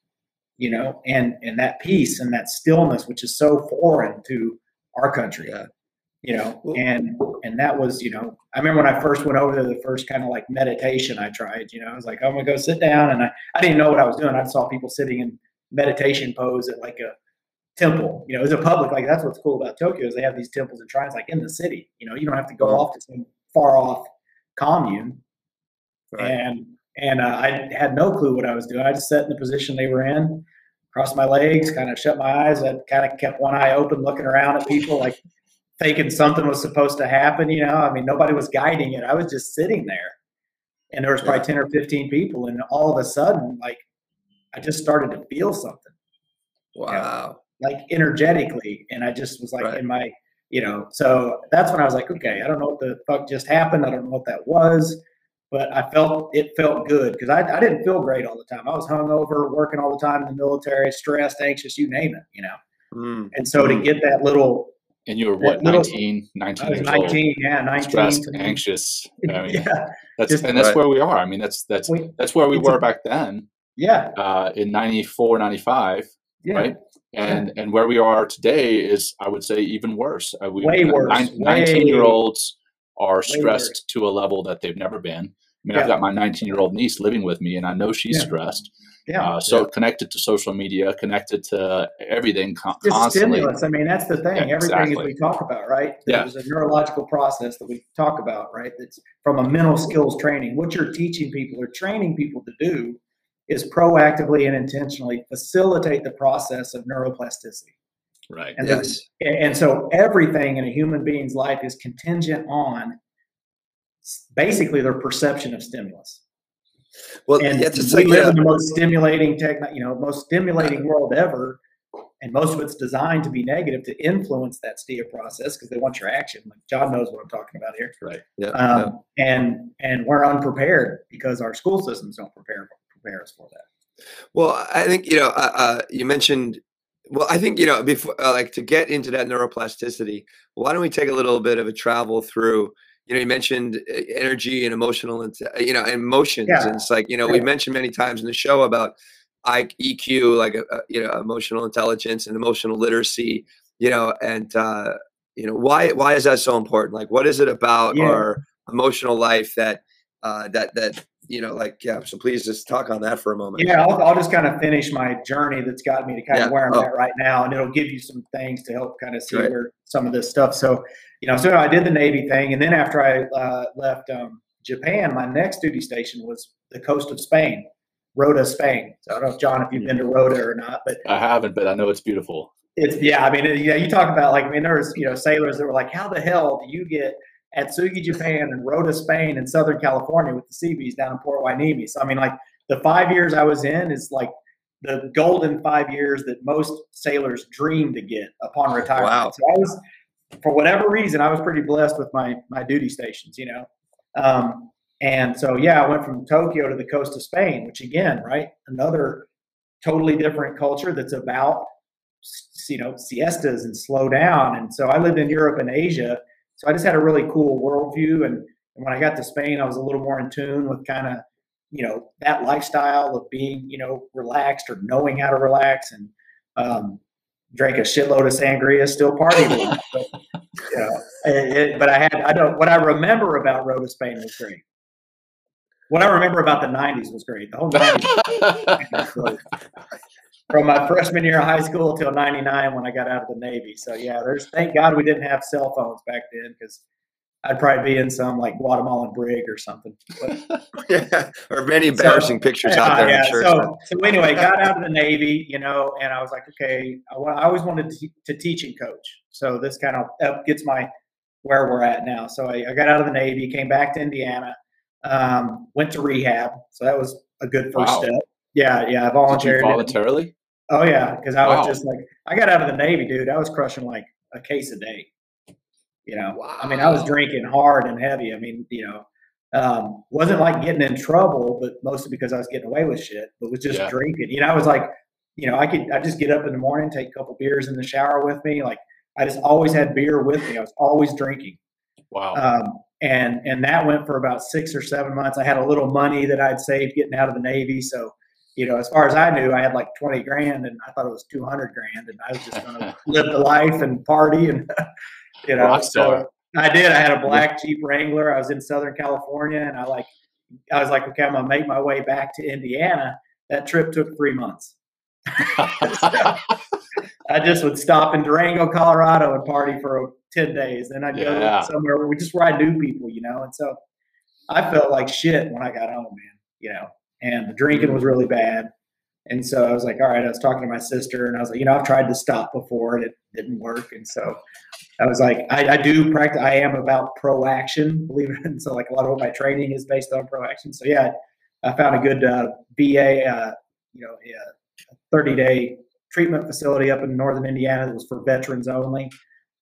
S4: you know and and that peace and that stillness which is so foreign to our country
S3: Yeah.
S4: you know and and that was you know i remember when i first went over there the first kind of like meditation i tried you know i was like i'm gonna go sit down and i, I didn't know what i was doing i saw people sitting in meditation pose at like a temple you know it's a public like that's what's cool about tokyo is they have these temples and shrines like in the city you know you don't have to go
S3: uh-huh.
S4: off to some far off commune
S3: right
S4: and and uh, I had no clue what I was doing. I just sat in the position they were in, crossed my legs, kind of shut my eyes. I kind of kept one eye open, looking around at people, like thinking something was supposed to happen. You know, I mean, nobody was guiding it. I was just sitting there, and there was probably ten or fifteen people, and all of a sudden, like, I just started to feel something
S3: wow
S4: like energetically and i just was like
S3: Right.
S4: in my you know so that's when i was like okay i don't know what the fuck just happened i don't know what that was but i felt it felt good because I, I didn't feel great all the time i was hungover working all the time in the military stressed anxious you name it you know
S3: Mm.
S4: and so to get that little
S2: And you were what,
S4: Little-
S2: 19, 19
S4: i was
S2: years old,
S4: yeah 19
S2: stressed,
S4: to-
S2: anxious. I mean,
S4: yeah
S2: that's,
S4: just-
S2: and that's
S3: Right.
S2: where we are. I mean, that's that's
S4: We-
S2: that's where we
S4: it's a-
S2: were back then
S4: yeah
S2: uh, in 94, 95,
S4: yeah
S2: right? And and where we are today is, I would say, even worse. Uh, we,
S4: Way worse. Way-
S2: 19 year olds are
S4: worse.
S2: stressed to a level that they've never been. I mean,
S4: Yeah.
S2: I've got my 19 year old niece living with me, and I know she's
S4: Yeah.
S2: stressed.
S4: yeah
S2: Uh, so
S3: Yeah.
S2: connected to social media, connected to everything con- constantly.
S4: stimulus. I mean, that's the thing.
S2: Yeah,
S4: Everything
S2: exactly.
S4: we talk about, right?
S2: Yeah.
S4: There's a neurological process that we talk about, right? That's from a mental skills training. What you're teaching people or training people to do is proactively and intentionally facilitate the process of neuroplasticity.
S2: Right.
S4: And,
S3: yes
S4: and and so everything in a human being's life is contingent on basically their perception of stimulus.
S3: Well,
S4: And
S3: yeah,
S4: we
S3: like,
S4: live
S3: yeah.
S4: in the most stimulating tech, you know, most stimulating world ever. And most of it's designed to be negative to influence that STIA process because they want your action. Like John knows what I'm talking about here.
S2: Right.
S3: yeah,
S4: Um, and and we're unprepared because our school systems don't prepare for that.
S3: Well, I think you know. Uh, uh, you mentioned. Well, I think you know before, uh, like to get into that neuroplasticity. Why don't we take a little bit of a travel through? You know, you mentioned uh, energy and emotional, and you know, emotions.
S4: Yeah.
S3: And it's like you know, we
S4: Yeah.
S3: mentioned many times in the show about EQ, like uh, you know, emotional intelligence and emotional literacy. You know, and uh, you know, why why is that so important? Like, what is it about
S4: Yeah.
S3: our emotional life that uh, that that you know, like yeah. So please just talk on that for a moment.
S4: Yeah, I'll, I'll just kind of finish my journey that's got me to kind
S3: Yeah.
S4: of where I'm
S3: Oh.
S4: at right now, and it'll give you some things to help kind of see
S3: Right.
S4: where some of this stuff. So, you know, so I did the Navy thing, and then after I uh, left um, Japan, my next duty station was the coast of Spain, Rota, Spain. So I don't know, if, John, if you've been to Rota or not, but
S2: I haven't, but I know it's beautiful.
S4: it's yeah. I mean, you know, you talk about like, I mean, there was you know sailors that were like, how the hell do you get Atsugi, Japan, and Rota, Spain, and Southern California with the Seabees down in Port Hueneme? So I mean, like the five years I was in is like the golden five years that most sailors dream to get upon retirement.
S3: Wow.
S4: So I was, for whatever reason, I was pretty blessed with my my duty stations, you know. Um, and so yeah, I went from Tokyo to the coast of Spain, which again, right, another totally different culture that's about you know siestas and slow down. And so I lived in Europe and Asia, so I just had a really cool worldview. And, and when I got to Spain, I was a little more in tune with kind of you know that lifestyle of being you know relaxed or knowing how to relax and um, drank a shitload of sangria, still partying. but, you know, it, it- but I had I don't what I remember about Rota Spain was great. What I remember about the '90s was great. The whole '90s was great. from my freshman year of high school till '99 when I got out of the Navy. So yeah, there's thank God we didn't have cell phones back then because I'd probably be in some like Guatemalan brig or something. But,
S3: yeah, or many embarrassing pictures out there. Sure.
S4: So, so anyway, got out of the Navy, you know, and I was like, okay, I, I always wanted to, to teach and coach. So this kind of gets my where we're at now. So I, I got out of the Navy, came back to Indiana, um, went to rehab. So that was a good first
S2: Wow.
S4: step. Yeah, yeah, I volunteered.
S2: voluntarily?
S4: Oh yeah, because I
S2: Wow.
S4: was just like, I got out of the Navy, dude. I was crushing like a case a day. You know, wow. I mean, I was drinking hard and heavy. I mean, you know, um, wasn't like getting in trouble, but mostly because I was getting away with shit. But was just
S2: Yeah.
S4: drinking. You know, I was like, you know, I could I just get up in the morning, take a couple beers in the shower with me. Like I just always had beer with me. I was always drinking.
S2: Wow.
S4: Um, and and that went for about six or seven months. I had a little money that I'd saved getting out of the Navy, so you know, as far as I knew, I had like twenty grand, and I thought it was two hundred grand, and I was just going to live the life and party, and you know, so I did. I had a black Jeep Wrangler. I was in Southern California, and I like, I was like, okay, I'm gonna make my way back to Indiana. That trip took three months. I just would stop in Durango, Colorado, and party for ten days. Then I'd
S2: Yeah.
S4: go somewhere where we just where I knew people, you know. And so I felt like shit when I got home, man. You know, and the drinking was really bad. And so I was like, all right. I was talking to my sister, and I was like, you know, I've tried to stop before, and it didn't work. And so I was like, I, I do practice. I am about proaction, believe it. And so like a lot of my training is based on proaction. So yeah, I found a good uh, VA, uh, you know, yeah, 30 day treatment facility up in northern Indiana that was for veterans only.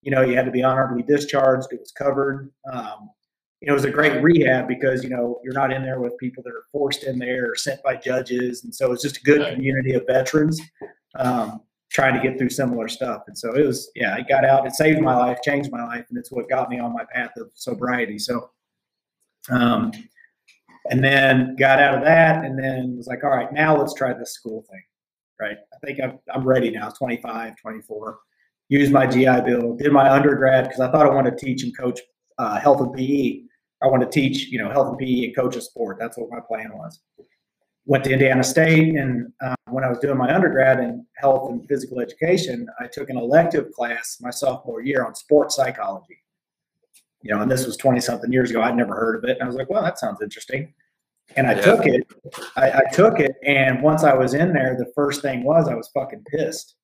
S4: You know, you had to be honorably discharged. It was covered. Um, it was a great rehab because you know you're not in there with people that are forced in there or sent by judges, and so it's just a good
S2: Right.
S4: community of veterans um, trying to get through similar stuff. And so it was, yeah, I got out. It saved my life, changed my life, and it's what got me on my path of sobriety. So, um, and then got out of that, and then was like, all right, now let's try this school thing right? I think I'm, I'm ready now, 25, 24. Used my GI Bill, did my undergrad because I thought I wanted to teach and coach uh, health and PE. I want to teach, you know, health and PE and coach a sport. That's what my plan was. Went to Indiana State, and uh, when I was doing my undergrad in health and physical education, I took an elective class my sophomore year on sports psychology. You know, and this was 20 something years ago. I'd never heard of it. And I was like, well, that sounds interesting. And I
S3: Yeah.
S4: took it. I, I took it. And once I was in there, the first thing was I was fucking pissed.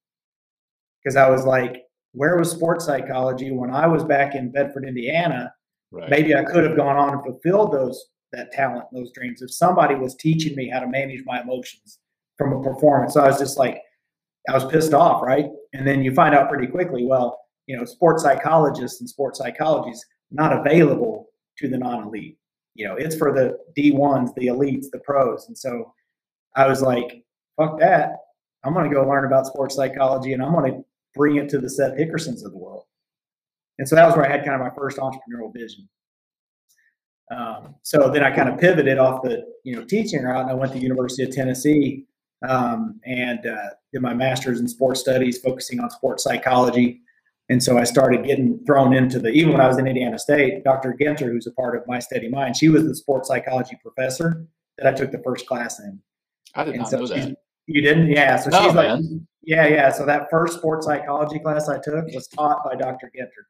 S4: Because I was like, where was sports psychology when I was back in Bedford, Indiana,
S2: Right.
S4: maybe I could have gone on and fulfilled those that talent, those dreams. If somebody was teaching me how to manage my emotions from a performance, so I was just like, I was pissed off, right? And then you find out pretty quickly, well, you know, sports psychologists and sports psychology is not available to the non-elite. You know, it's for the D1s, the elites, the pros. And so I was like, fuck that. I'm going to go learn about sports psychology and I'm going to bring it to the Seth Hickersons of the world. And so that was where I had kind of my first entrepreneurial vision. Um, so then I kind of pivoted off the you know teaching route, and I went to the University of Tennessee um, and uh, did my master's in sports studies, focusing on sports psychology. And so I started getting thrown into the even when I was in Indiana State, Dr. Ginter, who's a part of my steady mind, she was the sports psychology professor that I took the first class in.
S2: I did
S4: And
S2: not
S4: so
S2: know that.
S4: You didn't? Yeah. So
S2: No,
S4: she's like, yeah, yeah. So that first sports psychology class I took was taught by Dr. Ginter.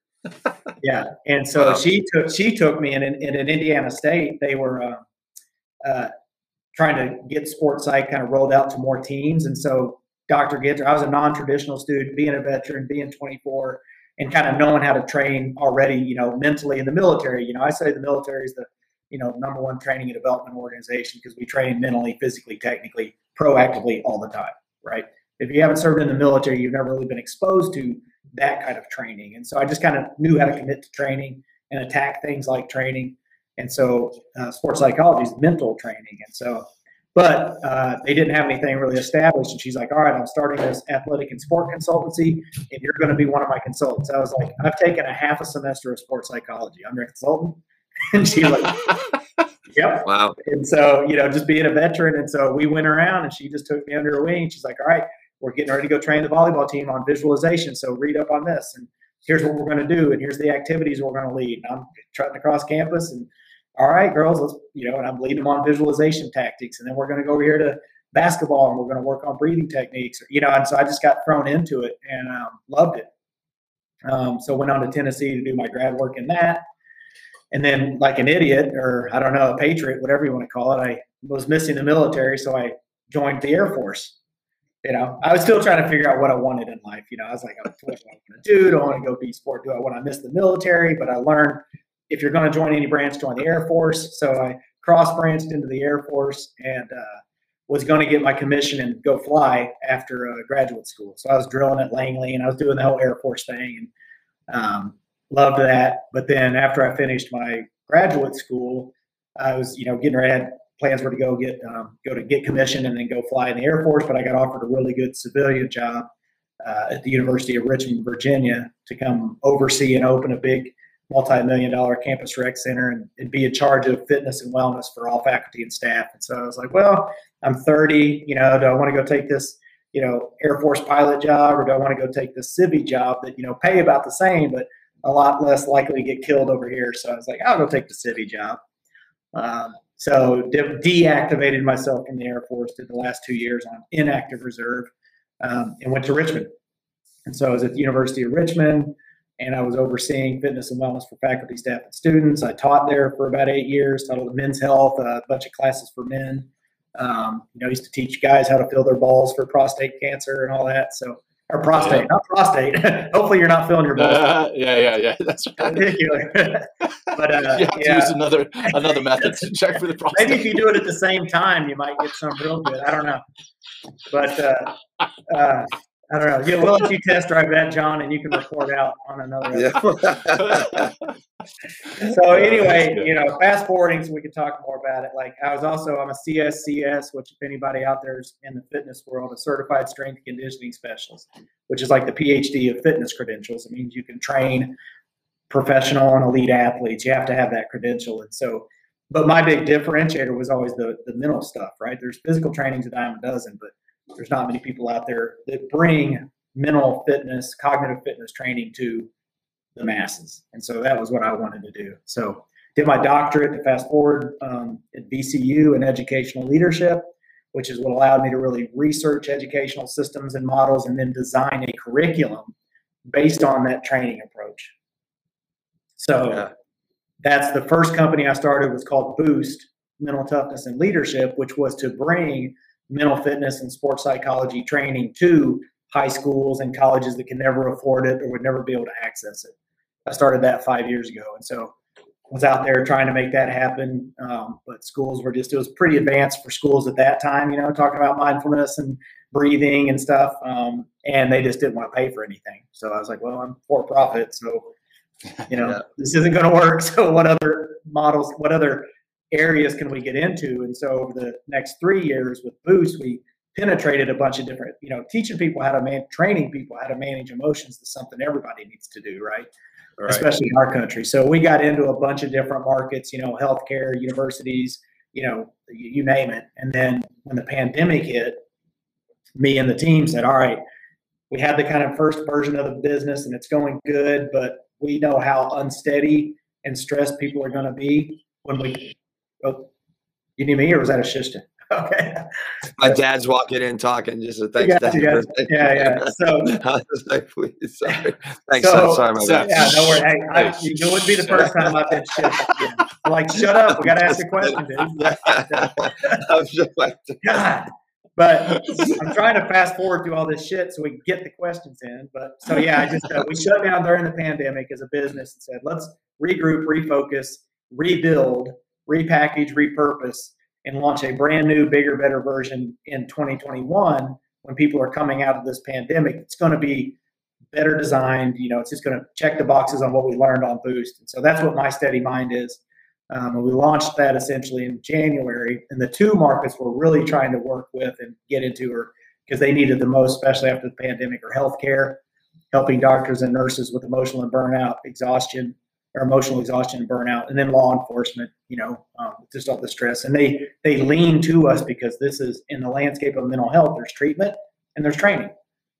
S4: Yeah. And so
S3: Wow.
S4: she took she took me and in, in, in Indiana State, they were uh, uh, trying to get sports psych kind of rolled out to more teams. And so Dr. Ginter, I was a non-traditional student, being a veteran, being 24, and kind of knowing how to train already, you know, mentally in the military. You know, I say the military is the you know number one training and development organization because we train mentally, physically, technically, proactively all the time, right? If you haven't served in the military, you've never really been exposed to that kind of training. And so I just kind of knew how to commit to training and attack things like training. And so uh, sports psychology is mental training. And so, but uh, they didn't have anything really established. And she's like, all right, I'm starting this athletic and sport consultancy, and you're going to be one of my consultants. I was like, I've taken a half a semester of sports psychology. I'm your consultant. And she's like, yep.
S3: Wow.
S4: And so, you know, just being a veteran. And so we went around and she just took me under her wing. She's like, all right, we're getting ready to go train the volleyball team on visualization. So read up on this. And here's what we're going to do. And here's the activities we're going to lead. And I'm trotting across campus and all right, girls, let's, you know, and I'm leading them on visualization tactics. And then we're going to go over here to basketball and we're going to work on breathing techniques, you know, and so I just got thrown into it and um, loved it. Um, so went on to Tennessee to do my grad work in that. And then, like an idiot, or I don't know, a patriot, whatever you want to call it, I was missing the military, so I joined the Air Force. You know, I was still trying to figure out what I wanted in life. You know, I was like, I want to do? Do I want to go be sport? Do I want to miss the military? But I learned if you're going to join any branch, join the Air Force. So I cross branched into the Air Force and uh, was going to get my commission and go fly after uh, graduate school. So I was drilling at Langley and I was doing the whole Air Force thing and um, loved that. But then after I finished my graduate school, I was you know getting ready. Plans were to go get um, go to get commissioned and then go fly in the Air Force. But I got offered a really good civilian job uh, at the University of Richmond, Virginia, to come oversee and open a big multi-million dollar campus rec center and, and be in charge of fitness and wellness for all faculty and staff. And so I was like, well, I'm 30. You know, do I want to go take this? You know, Air Force pilot job, or do I want to go take this civvy job that you know pay about the same, but a lot less likely to get killed over here? So I was like, I'll go take the civvy job. Um, so de- deactivated myself from the Air Force. Did the last two years on inactive reserve, um, and went to Richmond. And so I was at the University of Richmond, and I was overseeing fitness and wellness for faculty, staff, and students. I taught there for about eight years. Taught men's health, a bunch of classes for men. Um, you know, I used to teach guys how to fill their balls for prostate cancer and all that. So, or prostate,
S2: Yeah.
S4: not prostate. Hopefully, you're not filling your balls.
S2: Uh, yeah, yeah, yeah. That's right.
S4: Ridiculous. but uh,
S2: you have to
S4: yeah.
S2: use another another method to check for the prostate.
S4: Maybe if you do it at the same time, you might get some real good. I don't know. But uh, uh, I don't know. Yeah, we'll let you test drive that, John, and you can report out on another. episode.
S3: Yeah.
S4: So anyway, you know, fast forwarding, so we can talk more about it. Like I was also, I'm a CSCS, which if anybody out there is in the fitness world, a certified strength conditioning specialist, which is like the PhD of fitness credentials. It means you can train professional and elite athletes. You have to have that credential. And so, but my big differentiator was always the the mental stuff, right? There's physical training's a dime a dozen, but there's not many people out there that bring mental fitness, cognitive fitness training to the masses. And so that was what I wanted to do. So did my doctorate to fast forward um, at VCU in educational leadership, which is what allowed me to really research educational systems and models and then design a curriculum based on that training approach. So
S3: Yeah.
S4: that's the first company I started was called Boost Mental Toughness and Leadership, which was to bring mental fitness and sports psychology training to high schools and colleges that can never afford it or would never be able to access it. I started that five years ago, and so was out there trying to make that happen. Um, but schools were just, it was pretty advanced for schools at that time, you know, talking about mindfulness and breathing and stuff. Um, and they just didn't want to pay for anything. So I was like, well, I'm for profit. So, you know, yeah. this isn't going to work. So what other models, what other areas can we get into? And so over the next three years with Boost, we penetrated a bunch of different, you know, teaching people how to man, training people how to manage emotions is something everybody needs to do, right? right? Especially in our country. So we got into a bunch of different markets, you know, healthcare, universities, you know, you, you name it. And then when the pandemic hit, me and the team said, all right, we had the kind of first version of the business and it's going good, but we know how unsteady and stressed people are going to be when we. Oh, you need me, or was that a shister? Okay.
S3: My dad's walking in talking. Just a thanks,
S4: Dad. Yeah, yeah. So,
S3: please, sorry. Thanks, so, sorry, my
S4: so, Yeah, no worries. Hey, I, it wouldn't be the first time I've been shit. Like, shut up. We got to ask a question, dude. I'm just like, God. But I'm trying to fast forward through all this shit so we can get the questions in. But so yeah, I just uh, we shut down during the pandemic as a business and said let's regroup, refocus, rebuild, repackage, repurpose, and launch a brand new, bigger, better version in 2021 when people are coming out of this pandemic. It's going to be better designed. You know, it's just going to check the boxes on what we learned on Boost. And so that's what my steady mind is. Um, and we launched that essentially in January. And the two markets we're really trying to work with and get into are because they needed the most, especially after the pandemic, are healthcare, helping doctors and nurses with emotional and burnout, exhaustion, or emotional exhaustion and burnout, and then law enforcement. You know, um, just all the stress. And they they lean to us because this is in the landscape of mental health. There's treatment and there's training.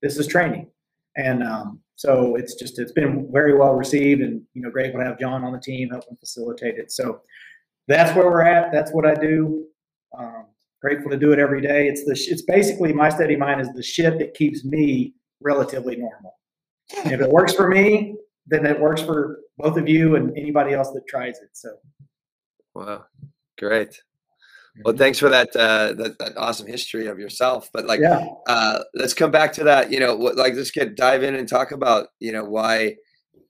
S4: This is training, and um, so it's just it's been very well received, and you know, grateful to have John on the team helping facilitate it. So that's where we're at. That's what I do. Um, grateful to do it every day. It's the it's basically my steady mind is the shit that keeps me relatively normal. If it works for me, then it works for both of you and anybody else that tries it. So,
S3: wow, great. Well, thanks for that, uh, that, that awesome history of yourself. But like,
S4: yeah.
S3: uh, let's come back to that. You know, what, like let's get dive in and talk about you know why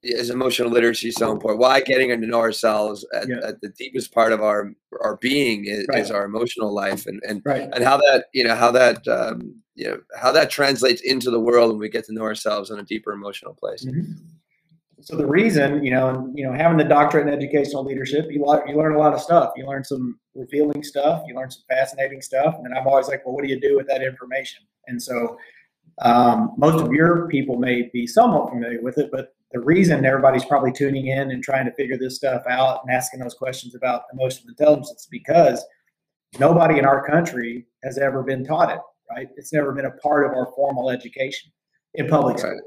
S3: is emotional literacy so important? Why getting to know ourselves at, yeah. at, the deepest part of our our being is, right. is our emotional life, and and
S4: right.
S3: and how that you know how that um, you know how that translates into the world when we get to know ourselves in a deeper emotional place.
S4: Mm-hmm so the reason, you know, and you know, having the doctorate in educational leadership, you learn, you learn a lot of stuff. You learn some revealing stuff. You learn some fascinating stuff. And I'm always like, well, what do you do with that information? And so um, most of your people may be somewhat familiar with it, but the reason everybody's probably tuning in and trying to figure this stuff out and asking those questions about emotional intelligence is because nobody in our country has ever been taught it, right? It's never been a part of our formal education in public school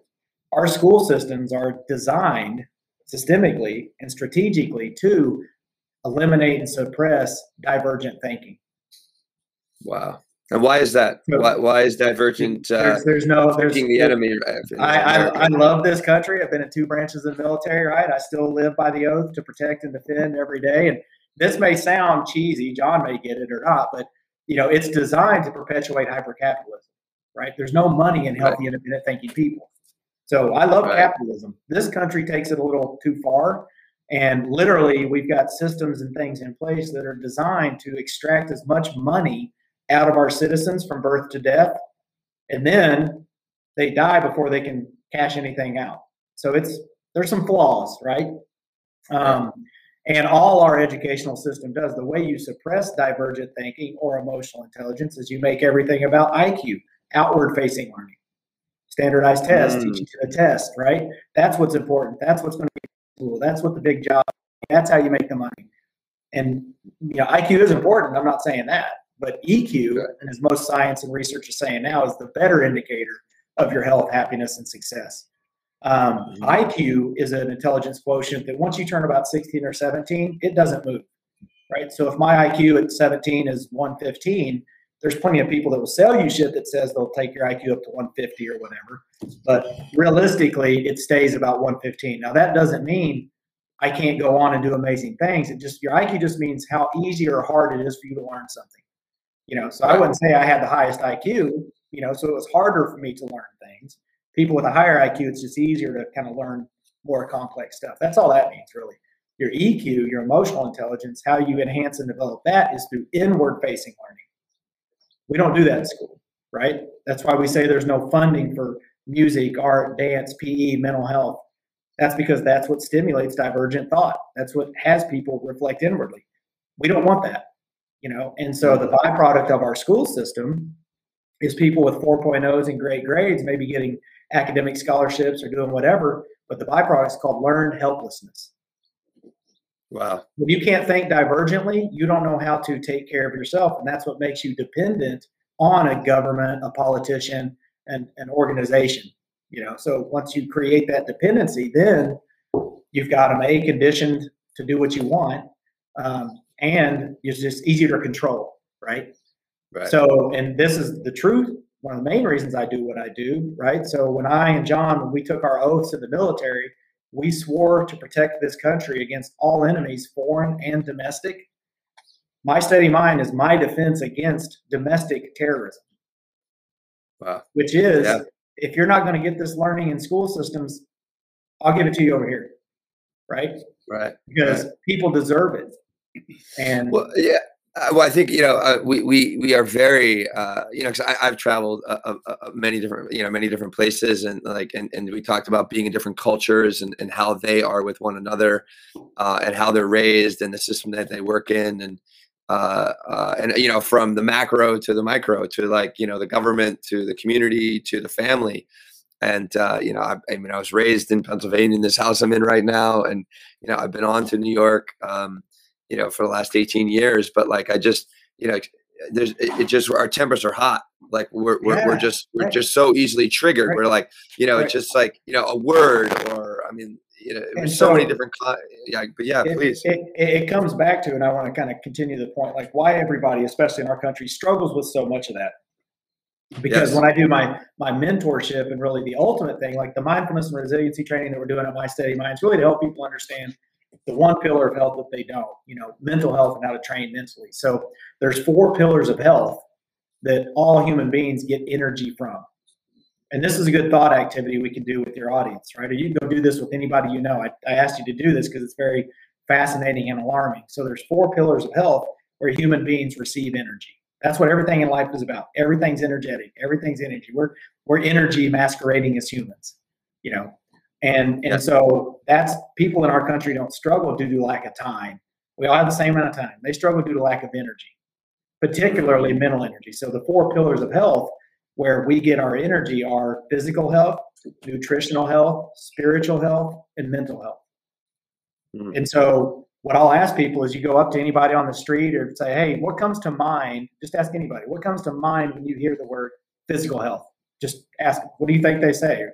S4: our school systems are designed systemically and strategically to eliminate and suppress divergent thinking.
S3: Wow. And why is that? Why, why is divergent?
S4: Uh, there's, there's no there's
S3: the enemy.
S4: I, I, I love this country. I've been in two branches of the military. Right, I still live by the oath to protect and defend every day. And this may sound cheesy. John may get it or not, but you know it's designed to perpetuate hypercapitalism. Right? There's no money in healthy, right. independent thinking people. So I love right. capitalism. This country takes it a little too far. And literally, we've got systems and things in place that are designed to extract as much money out of our citizens from birth to death. And then they die before they can cash anything out. So it's there's some flaws, right? Um, and all our educational system does. The way you suppress divergent thinking or emotional intelligence is you make everything about IQ, outward facing learning standardized test, mm. teaching to the test, right? That's what's important. That's what's going to be cool. That's what the big job. That's how you make the money. And you know, IQ is important. I'm not saying that, but EQ, and as most science and research is saying now, is the better indicator of your health, happiness, and success. Um, mm-hmm. IQ is an intelligence quotient that once you turn about 16 or 17, it doesn't move, right? So if my IQ at 17 is 115, there's plenty of people that will sell you shit that says they'll take your IQ up to 150 or whatever. But realistically, it stays about 115. Now that doesn't mean I can't go on and do amazing things. It just your IQ just means how easy or hard it is for you to learn something. You know, so I wouldn't say I had the highest IQ, you know, so it was harder for me to learn things. People with a higher IQ, it's just easier to kind of learn more complex stuff. That's all that means, really. Your EQ, your emotional intelligence, how you enhance and develop that is through inward facing learning. We don't do that in school, right? That's why we say there's no funding for music, art, dance, PE, mental health. That's because that's what stimulates divergent thought. That's what has people reflect inwardly. We don't want that, you know. And so the byproduct of our school system is people with 4.0s and great grades maybe getting academic scholarships or doing whatever, but the byproduct is called learned helplessness.
S3: Wow.
S4: When you can't think divergently, you don't know how to take care of yourself. And that's what makes you dependent on a government, a politician, and an organization. You know, so once you create that dependency, then you've got them a conditioned to do what you want, um, and it's just easier to control, right?
S3: Right.
S4: So, and this is the truth. One of the main reasons I do what I do, right? So, when I and John, when we took our oaths in the military, we swore to protect this country against all enemies, foreign and domestic. My steady mind is my defense against domestic terrorism.
S3: Wow.
S4: Which is,
S3: Yeah.
S4: if you're not going to get this learning in school systems, I'll give it to you over here, right?
S3: Right.
S4: Because people deserve it. And
S3: Well, yeah. Uh, well, I think you know uh, we we we are very uh, you know because I've traveled uh, uh, uh, many different you know many different places and like and, and we talked about being in different cultures and, and how they are with one another and how they're raised and the system that they work in and and you know from the macro to the micro to like you know the government to the community to the family and uh, you know I, I mean I was raised in Pennsylvania in this house I'm in right now and you know I've been on to New York. Um, you know, for the last 18 years. But like, I just, you know, there's, it, just, our tempers are hot. Like we're, we're, we're just, we're
S4: right.
S3: just so easily triggered.
S4: Right.
S3: We're like, you know,
S4: Right.
S3: it's just like, you know, a word or, I mean, you know, there's so, many different, yeah, but yeah,
S4: it,
S3: please.
S4: It, it, comes back to, and I want to kind of continue the point, like why everybody, especially in our country, struggles with so much of that. Because
S3: Yes.
S4: when I do my my mentorship and really the ultimate thing, like the mindfulness and resiliency training that we're doing at My Steady Minds, really to help people understand the one pillar of health that they don't, you know, mental health and how to train mentally. So there's four pillars of health that all human beings get energy from. And this is a good thought activity we can do with your audience, right? Or you can go do this with anybody you know. I, I asked you to do this because it's very fascinating and alarming. So there's four pillars of health where human beings receive energy. That's what everything in life is about. Everything's energetic. Everything's energy. We're we're energy masquerading as humans, you know. And and so that's people in our country don't struggle due to lack of time. We all have the same amount of time. They struggle due to lack of energy, particularly mental energy. So the four pillars of health where we get our energy are physical health, nutritional health, spiritual health, and mental health.
S3: Mm.
S4: And so, what I'll ask people is you go up to anybody on the street or say, Hey, what comes to mind? Just ask anybody, what comes to mind when you hear the word physical health? Just ask, what do you think they say?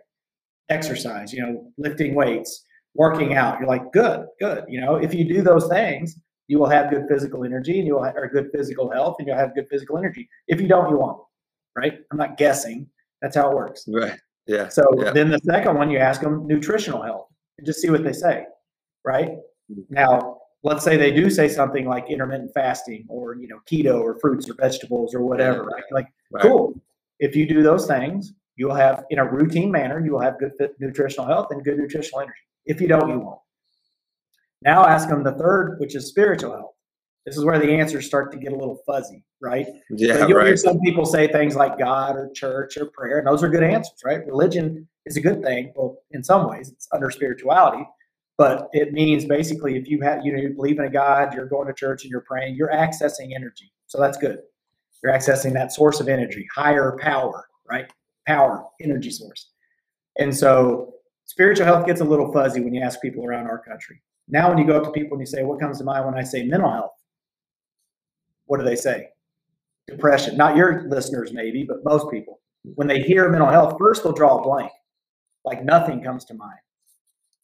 S4: Exercise, you know, lifting weights, working out. You're like, good, good. You know, if you do those things, you will have good physical energy and you will have or good physical health and you'll have good physical energy. If you don't, you won't. Right? I'm not guessing. That's how it works.
S3: Right. Yeah.
S4: So
S3: Yeah.
S4: then the second one, you ask them nutritional health and just see what they say, right?
S3: Mm-hmm.
S4: Now, let's say they do say something like intermittent fasting or you know keto or fruits or vegetables or whatever, right? Like,
S3: Right.
S4: cool. If you do those things, you will have in a routine manner, you will have good nutritional health and good nutritional energy. If you don't, you won't. Now ask them the third, which is spiritual health. This is where the answers start to get a little fuzzy, right?
S3: Yeah.
S4: So you'll hear some people say things like God or church or prayer, and those are good answers, right? Religion is a good thing. Well, in some ways, it's under spirituality, but it means basically if you have, you know, you believe in a God, you're going to church and you're praying, you're accessing energy. So that's good. You're accessing that source of energy, higher power, right? Power, energy source. And so spiritual health gets a little fuzzy when you ask people around our country. Now, when you go up to people and you say, What comes to mind when I say mental health? What do they say? Depression. Not your listeners, maybe, but most people. When they hear mental health, first they'll draw a blank, like nothing comes to mind.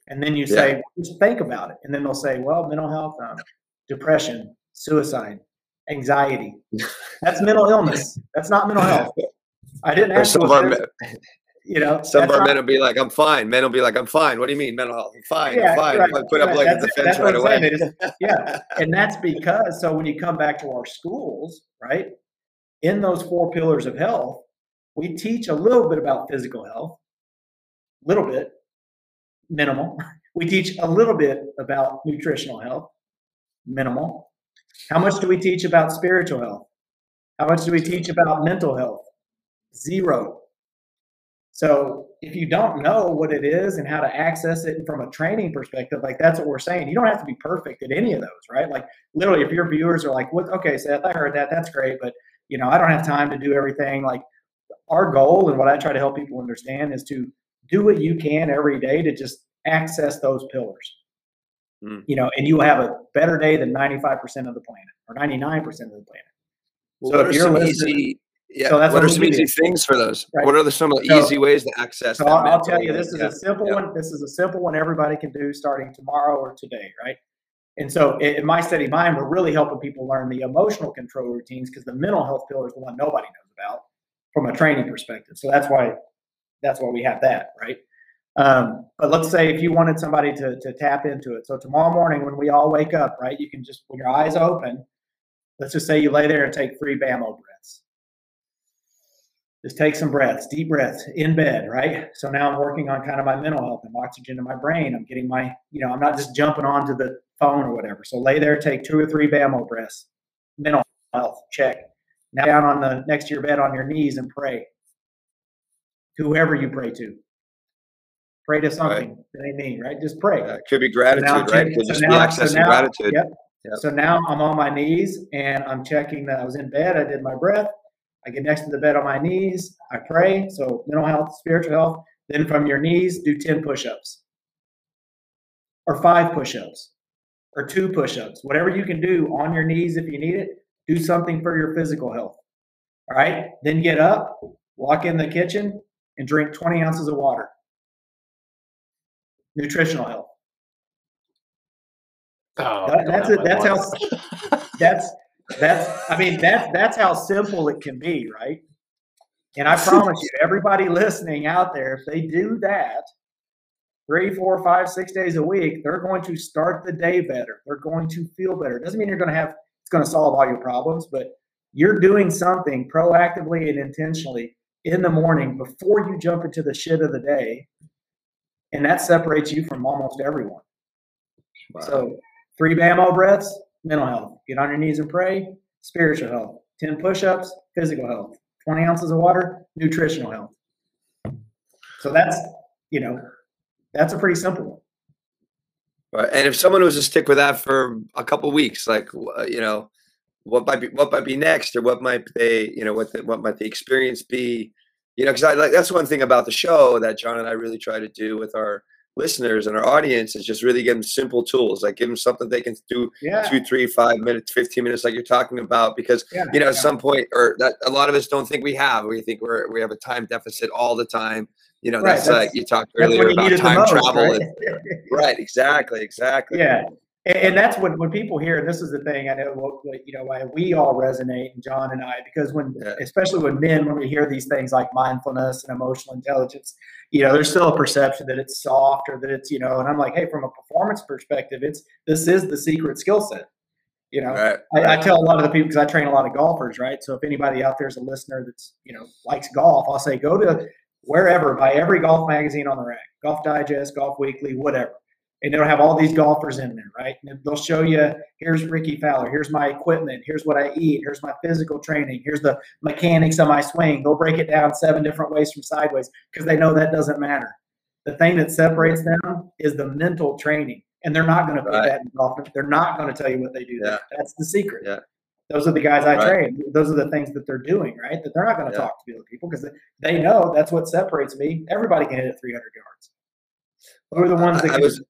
S4: And then you say, just think about it. And then they'll say, well, mental health, um, depression, suicide, anxiety. That's mental illness. That's not mental health. I didn't ask
S3: some of our, men-
S4: you know.
S3: some of our men will be like, I'm fine. Men will be like, I'm fine. What do you mean mental health? I'm fine.
S4: Yeah,
S3: I'm fine.
S4: right,
S3: put up
S4: right.
S3: like a defense right away.
S4: They yeah, and that's because so when you come back to our schools, right, in those four pillars of health, we teach a little bit about physical health, little bit, minimal, We teach a little bit about nutritional health, minimal. How much do we teach about spiritual health? How much do we teach about mental health? Zero. So if you don't know what it is and how to access it from a training perspective, like that's what we're saying. You don't have to be perfect at any of those, right? Like literally, if your viewers are like, "What? Okay, Seth, I heard that. That's great, but you know, I don't have time to do everything." Like our goal and what I try to help people understand is to do what you can every day to just access those pillars. Mm. You know, and you will have a better day than 95% of the planet or 99% of the planet.
S3: Well, so if you're easy, yeah. So that's what, what are some easy things for those? Right. What are the, some of the so, easy ways to access?
S4: So I'll, I'll tell you, this is yeah. a simple yeah. one. This is a simple one everybody can do starting tomorrow or today, right? And so in My Steady Mind, we're really helping people learn the emotional control routines because the mental health pillar is the one nobody knows about from a training perspective. So that's why that's why we have that, right? Um, but let's say if you wanted somebody to, to tap into it. So tomorrow morning when we all wake up, right, you can just when your eyes open, let's just say you lay there and take three BAMO breaths. Just take some breaths, deep breaths in bed, right? So now I'm working on kind of my mental health and oxygen in my brain. I'm getting my, you know, I'm not just jumping onto the phone or whatever. So lay there, take two or three BAMO breaths. Mental health, check. Now down on the next to your bed on your knees and pray. To whoever you pray to. Pray to something right. that they mean, right? Just pray.
S3: Yeah, could be gratitude, so right? Could so just now, be accessing so now, gratitude.
S4: Yep. yep. So now I'm on my knees and I'm checking that I was in bed. I did my breath. I get next to the bed on my knees. I pray. So mental health, spiritual health. Then from your knees, do 10 push-ups or five push-ups or two push-ups. Whatever you can do on your knees if you need it, do something for your physical health. All right. Then get up, walk in the kitchen, and drink 20 ounces of water nutritional health. Oh, that, that's it. That's how. That's that's. I mean, that's that's how simple it can be, right? And I promise you, everybody listening out there, if they do that three, four, five, six days a week, they're going to start the day better. They're going to feel better. It doesn't mean you're going to have it's going to solve all your problems, but you're doing something proactively and intentionally in the morning before you jump into the shit of the day and that separates you from almost everyone. Wow. So three BAMO breaths, mental health. Get on your knees and pray, spiritual health. 10 push-ups, physical health. 20 ounces of water, nutritional health. So that's, you know, that's a pretty simple one.
S3: Right. And if someone was to stick with that for a couple weeks, like, you know, what might be, what might be next or what might they, you know, what, the, what might the experience be? you know because i like that's one thing about the show that john and i really try to do with our listeners and our audience is just really give them simple tools like give them something they can do yeah. two three five minutes 15 minutes like you're talking about because yeah, you know at some point or that a lot of us don't think we have. We think we're we have a time deficit all the time. You know right, that's, uh, that's like you talked earlier about time most, travel right? And, right exactly exactly.
S4: Yeah and, and, that's when, when people hear, and this is the thing I know, you know, why we all resonate, and John and I, because when, yeah. especially when men, when we hear these things like mindfulness and emotional intelligence, you know, there's still a perception that it's soft or that it's, you know, and I'm like, hey, from a performance perspective, it's this is the secret skill set. You know, right. I, I, tell a lot of the people because I train a lot of golfers, right? So if anybody out there is a listener that's you know likes golf, I'll say go to wherever, buy every golf magazine on the rack, Golf Digest, Golf Weekly, whatever and they'll have all these golfers in there, right? And they'll show you here's Rickie Fowler, here's my equipment, here's what I eat, here's my physical training, here's the mechanics of my swing. They'll break it down seven different ways from sideways because they know that doesn't matter. The thing that separates them is the mental training. And they're not going to put right. that in golf. They're not going to tell you what they do. Yeah. That's the secret. Yeah. Those are the guys I right. train. Those are the things that they're doing, right? That they're not going to yeah. talk to the other people because they know that's what separates me. Everybody can hit it 300 yards. Who are the ones that
S3: I, I was,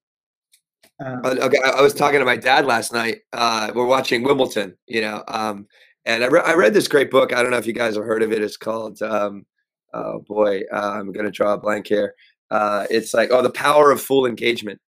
S3: um, okay, I was talking to my dad last night. Uh, we're watching Wimbledon, you know, um, and I, re- I read this great book. I don't know if you guys have heard of it. It's called, um, oh boy, uh, I'm going to draw a blank here. Uh, it's like, oh, the power of full engagement.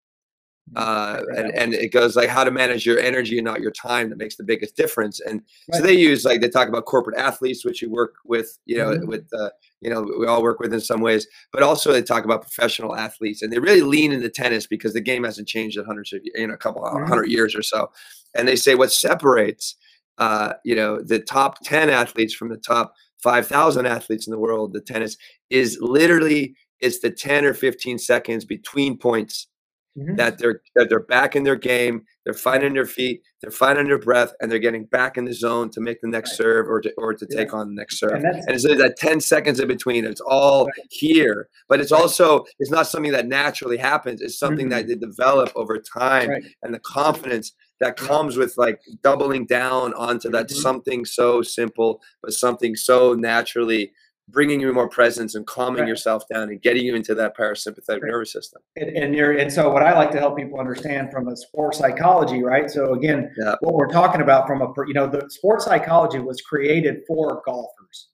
S3: Uh, and, and it goes like how to manage your energy and not your time that makes the biggest difference. And right. so they use like they talk about corporate athletes, which you work with, you know, mm-hmm. with uh, you know we all work with in some ways, but also they talk about professional athletes, and they really lean into tennis because the game hasn't changed in hundreds of in a couple mm-hmm. hundred years or so. And they say what separates, uh, you know, the top ten athletes from the top five thousand athletes in the world, the tennis is literally it's the ten or fifteen seconds between points mm-hmm. that they're that they're back in their game, they're finding their feet, they're finding their breath, and they're getting back in the zone to make the next right. serve or to or to yeah. take on the next serve. And, and it's that ten seconds in between. It's all right. here, but it's right. also it's not something that naturally happens. It's something mm-hmm. that they develop over time, and the confidence that comes with like doubling down onto that mm-hmm. something so simple but something so naturally bringing you more presence and calming right. yourself down and getting you into that parasympathetic right. nervous system.
S4: And, and, you're and so what I like to help people understand from a sports psychology, right? So again, yeah. what we're talking about from a you know the sports psychology was created for golfers.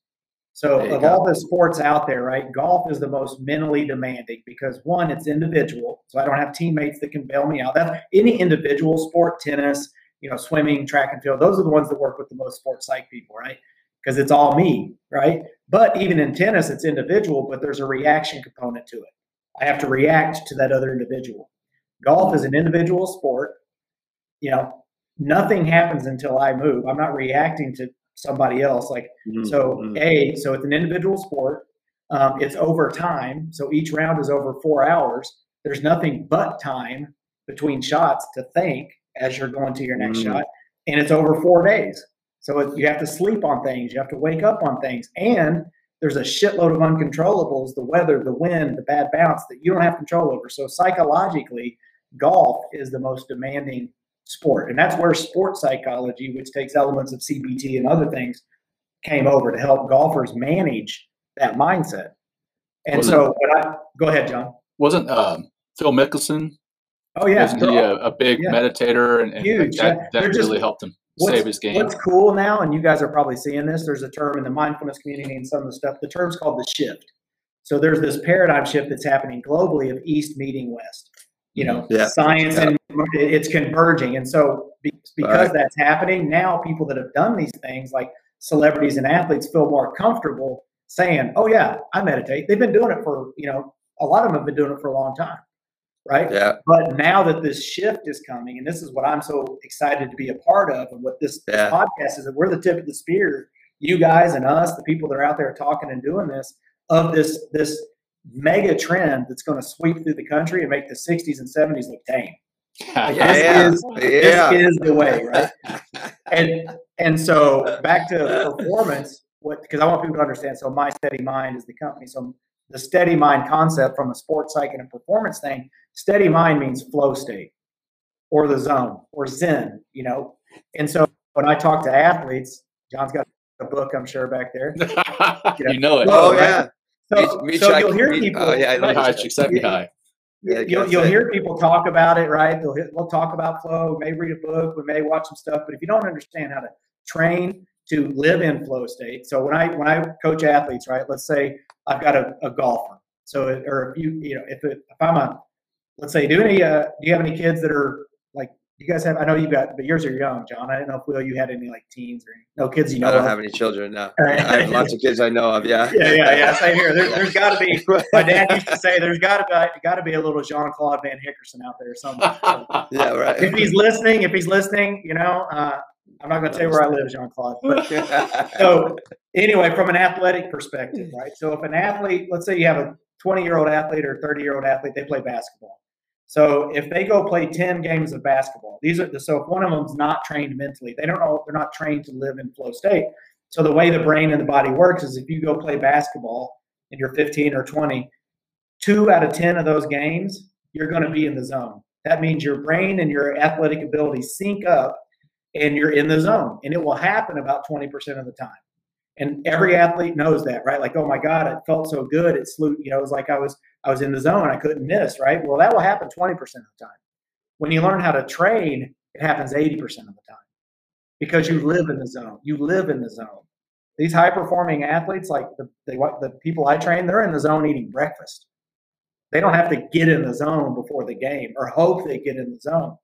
S4: So of go. all the sports out there, right, golf is the most mentally demanding because one, it's individual. So I don't have teammates that can bail me out. That's any individual sport, tennis, you know, swimming, track and field. Those are the ones that work with the most sports psych people, right? Because it's all me, right? But even in tennis, it's individual, but there's a reaction component to it. I have to react to that other individual. Golf is an individual sport. You know, nothing happens until I move. I'm not reacting to somebody else. Like mm-hmm. so, mm-hmm. a so it's an individual sport. Um, it's over time, so each round is over four hours. There's nothing but time between shots to think as you're going to your next mm-hmm. shot, and it's over four days. So it, you have to sleep on things, you have to wake up on things, and there's a shitload of uncontrollables: the weather, the wind, the bad bounce that you don't have control over. So psychologically, golf is the most demanding sport. And that's where sports psychology, which takes elements of CBT and other things, came over to help golfers manage that mindset. And wasn't, so, I, go ahead, John.
S2: Wasn't um, Phil Mickelson?
S4: Oh yeah,
S2: wasn't he a, a big yeah. meditator, and, and Huge. that, that just, really helped him save his game.
S4: What's cool now, and you guys are probably seeing this. There's a term in the mindfulness community and some of the stuff. The term's called the shift. So there's this paradigm shift that's happening globally of East meeting West you know yeah. science yeah. and it's converging and so because right. that's happening now people that have done these things like celebrities and athletes feel more comfortable saying oh yeah i meditate they've been doing it for you know a lot of them have been doing it for a long time right
S3: yeah
S4: but now that this shift is coming and this is what i'm so excited to be a part of and what this, yeah. this podcast is that we're the tip of the spear you guys and us the people that are out there talking and doing this of this this mega trend that's going to sweep through the country and make the 60s and 70s look tame.
S3: yeah, yeah.
S4: Is, yeah. this is the way, right? and and so back to performance, what because I want people to understand. So my steady mind is the company. So the steady mind concept from a sports psych and a performance thing, steady mind means flow state or the zone or zen, you know. And so when I talk to athletes, John's got a book, I'm sure, back there.
S2: You know, you know it.
S3: Oh, yeah.
S4: So, Reach, so you'll hear people. Oh,
S2: yeah, right, high, set me high.
S4: Yeah, you'll, you'll hear people talk about it, right? They'll hit, we'll talk about flow. We may read a book, we may watch some stuff, but if you don't understand how to train to live in flow state, so when I when I coach athletes, right? Let's say I've got a, a golfer, so or if you you know if it, if I'm a let's say do any uh, do you have any kids that are like you guys have? I know you've got, but yours are young, John. I didn't know if Will you had any like teens or no kids. You know,
S3: I don't of. have any children. No, I have lots of kids I know of. Yeah,
S4: yeah, yeah, yeah. Same here. There, has got to be. My dad used to say, "There's got to be, got to be a little Jean Claude Van Hickerson out there somewhere." So,
S3: yeah, right.
S4: If he's listening, if he's listening, you know, uh, I'm not going to tell you where I live, Jean Claude. so anyway, from an athletic perspective, right? So if an athlete, let's say you have a 20 year old athlete or 30 year old athlete, they play basketball so if they go play 10 games of basketball, these are the, so if one of them's not trained mentally, they don't know, they're not trained to live in flow state. So the way the brain and the body works is if you go play basketball and you're 15 or 20, two out of 10 of those games, you're going to be in the zone. That means your brain and your athletic ability sync up and you're in the zone. And it will happen about 20% of the time. And every athlete knows that, right? Like, oh my God, it felt so good. It slew, you know, it was like I was I was in the zone. I couldn't miss, right? Well, that will happen 20% of the time. When you learn how to train, it happens 80% of the time because you live in the zone. You live in the zone. These high performing athletes, like the, they, the people I train, they're in the zone eating breakfast. They don't have to get in the zone before the game or hope they get in the zone.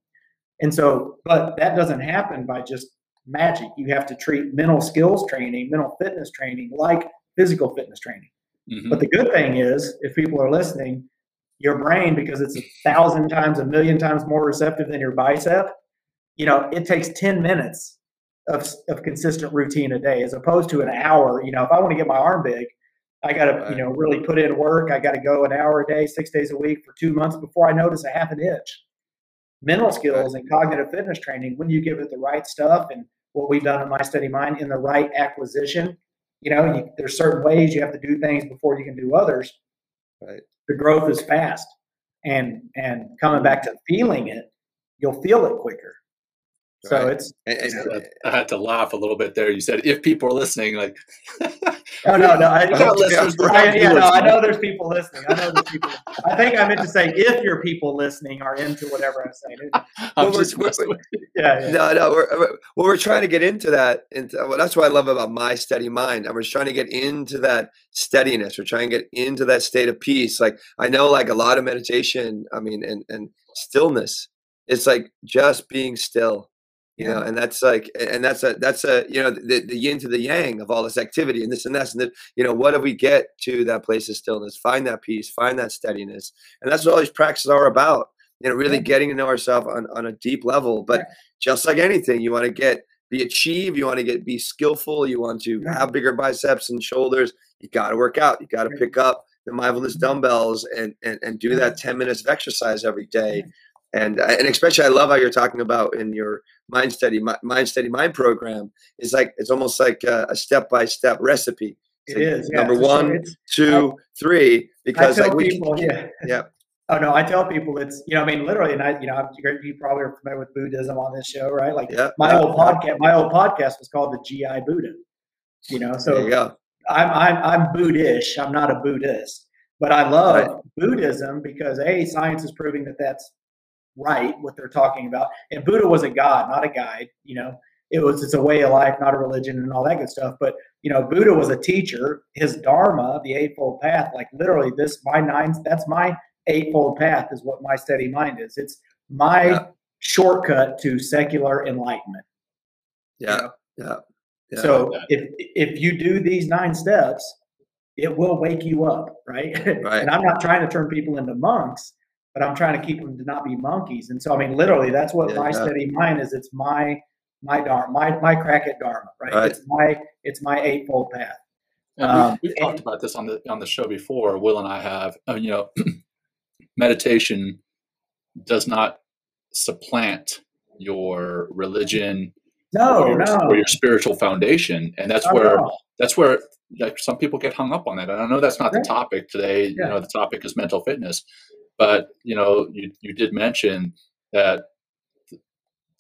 S4: And so, but that doesn't happen by just magic. You have to treat mental skills training, mental fitness training like physical fitness training. Mm-hmm. But the good thing is, if people are listening, your brain, because it's a thousand times, a million times more receptive than your bicep, you know, it takes 10 minutes of, of consistent routine a day as opposed to an hour. You know, if I want to get my arm big, I got to,
S3: Right.
S4: you know, really put in work. I got to go an hour a day, six days a week for two months before I notice a half an inch. Mental skills and cognitive fitness training, when you give it the right stuff and what we've done in My Steady Mind in the right acquisition, you know, you, there's certain ways you have to do things before you can do others.
S3: Right.
S4: The growth is fast, and and coming back to feeling it, you'll feel it quicker. So
S3: Right.
S4: it's
S3: And- and-
S2: I had to laugh a little bit there. You said if people are listening, like
S4: oh no no I,
S2: We got
S3: Okay,
S2: listeners,
S4: I,
S2: got
S4: yeah, no, I know there's people listening. I know there's people. I think I meant to say if your people listening are into whatever I'm saying.
S2: I'm
S3: Well, we're- we're-
S2: messing with you.
S4: Yeah, yeah.
S3: no, no. We're, we're- well, we're trying to get into that. Into, well, that's what I love about My Steady Mind. I was trying to get into that steadiness. We're trying to get into that state of peace. Like I know, like a lot of meditation. I mean, and and stillness. It's like just being still, you know. And that's like, and that's a that's a you know the, the yin to the yang of all this activity and this and that and that. You know, what do we get to that place of stillness? Find that peace. Find that steadiness. And that's what all these practices are about. You know, really
S4: Yeah.
S3: getting to know ourselves on, on a deep level. But
S4: Yeah.
S3: just like anything, you want to get be achieve, you want to get be skillful, you want to
S4: Yeah.
S3: have bigger biceps and shoulders, you got to work out. You got to pick up the mindfulness mm-hmm. dumbbells and and, and do that 10 minutes of exercise every day. And uh, and especially I love how you're talking about in your mind study mind study mind program is like it's almost like a, a step-by-step recipe. It's
S4: It
S3: like
S4: is
S3: number
S4: sure.
S3: one, two, three, because like we
S4: people, yeah.
S3: yeah.
S4: Oh no, I tell people it's you know I mean literally, and I you know you probably are familiar with Buddhism on this show, right? Like
S3: yeah,
S4: my
S3: yeah,
S4: old podcast, my old podcast was called the GI Buddha. You know, so
S3: you.
S4: I'm I'm I'm Buddhist. I'm not a Buddhist, but I love Buddhism because a science is proving that that's right what they're talking about. And Buddha was a god, not a guide. You know, it was it's a way of life, not a religion, and all that good stuff. But you know, Buddha was a teacher. His dharma, the eightfold path, like literally this my nine. That's my eightfold path is what My Steady Mind is. It's my
S3: Yeah.
S4: shortcut to secular enlightenment.
S3: Yeah, yeah, yeah.
S4: So
S2: Yeah.
S4: if if you do these nine steps, it will wake you up, right?
S3: Right.
S4: and I'm not trying to turn people into monks, but I'm trying to keep them to not be monkeys. And so I mean, literally, that's what
S3: Yeah,
S4: my
S3: yeah.
S4: steady mind is. It's my my dharma, my my crack at dharma, right?
S3: Right.
S4: It's my it's my eightfold path. Um,
S2: we, we've
S4: and-
S2: talked about this on the on the show before. Will and I have. Uh, you know, meditation does not supplant your religion
S4: No,
S2: or, your,
S4: no,
S2: or your spiritual foundation, and that's
S4: not
S2: where
S4: all.
S2: that's where like some people get hung up on that. And I know that's not the topic today.
S4: Yeah.
S2: You know, the topic is mental fitness, but you know, you you did mention that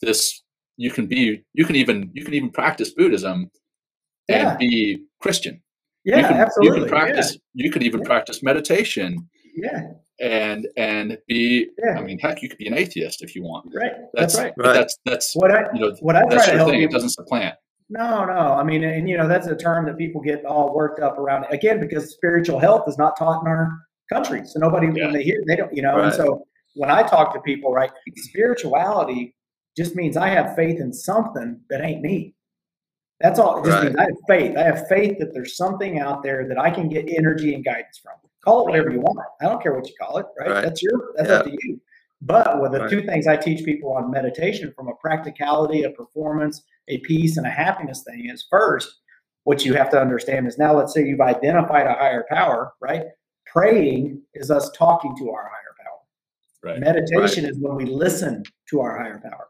S2: this you can be you can even you can even practice Buddhism
S4: Yeah.
S2: and be Christian.
S4: yeah,
S2: you can,
S4: absolutely.
S2: You can practice. You could even
S4: Yeah.
S2: practice meditation
S4: yeah,
S2: and and be.
S4: yeah,
S2: I mean, heck, you could be an atheist if you want.
S4: right. That's, right.
S3: Right.
S2: That's that's
S4: What I
S2: you know
S4: what I try
S2: that's
S4: to
S2: your
S4: help
S2: thing. It doesn't supplant.
S4: No, no. I mean, and you know, that's a term that people get all worked up around. Again, because spiritual health is not taught in our country, so nobody
S2: Yeah.
S4: when they hear they don't, you know. And so when I talk to people, right, spirituality just means I have faith in something that ain't me. That's all. It just
S3: Right.
S4: means I have faith. I have faith that there's something out there that I can get energy and guidance from. Call it whatever you want. I don't care what you call it. Right?
S3: Right.
S4: That's your. That's up to you. But with the
S3: Right.
S4: two things I teach people on meditation, from a practicality, a performance, a peace, and a happiness thing, is first what you have to understand is now. Let's say you've identified a higher power. Right? Praying is us talking to our higher power.
S2: Right.
S4: Meditation is when we listen to our higher power.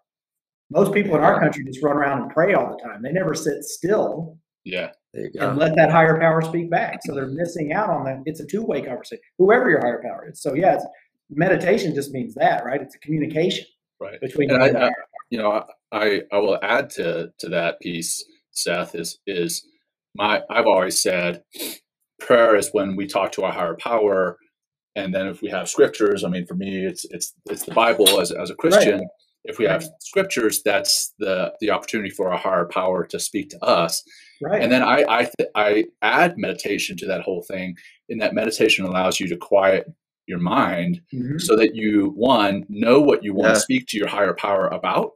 S4: Most people in our country just run around and pray all the time. They never sit still
S2: Yeah.
S3: there you
S4: and let that higher power speak back. So they're missing out on that. It's a two way conversation, whoever your higher power is. So, yeah, it's, meditation just means that, right? It's a communication
S2: Right.
S4: between
S2: And
S4: you
S2: I,
S4: and
S2: I, you know, I I will add to to that piece, Seth, is is my I've always said prayer is when we talk to our higher power, and then if we have scriptures, I mean, for me, it's it's it's the Bible as as a Christian. If we have scriptures, that's the the opportunity for our higher power to speak to us.
S4: Right.
S2: And then I I, th- I add meditation to that whole thing, in that meditation allows you to quiet your mind
S4: Mhm.
S2: so that you one know what you want
S3: Yeah.
S2: to speak to your higher power about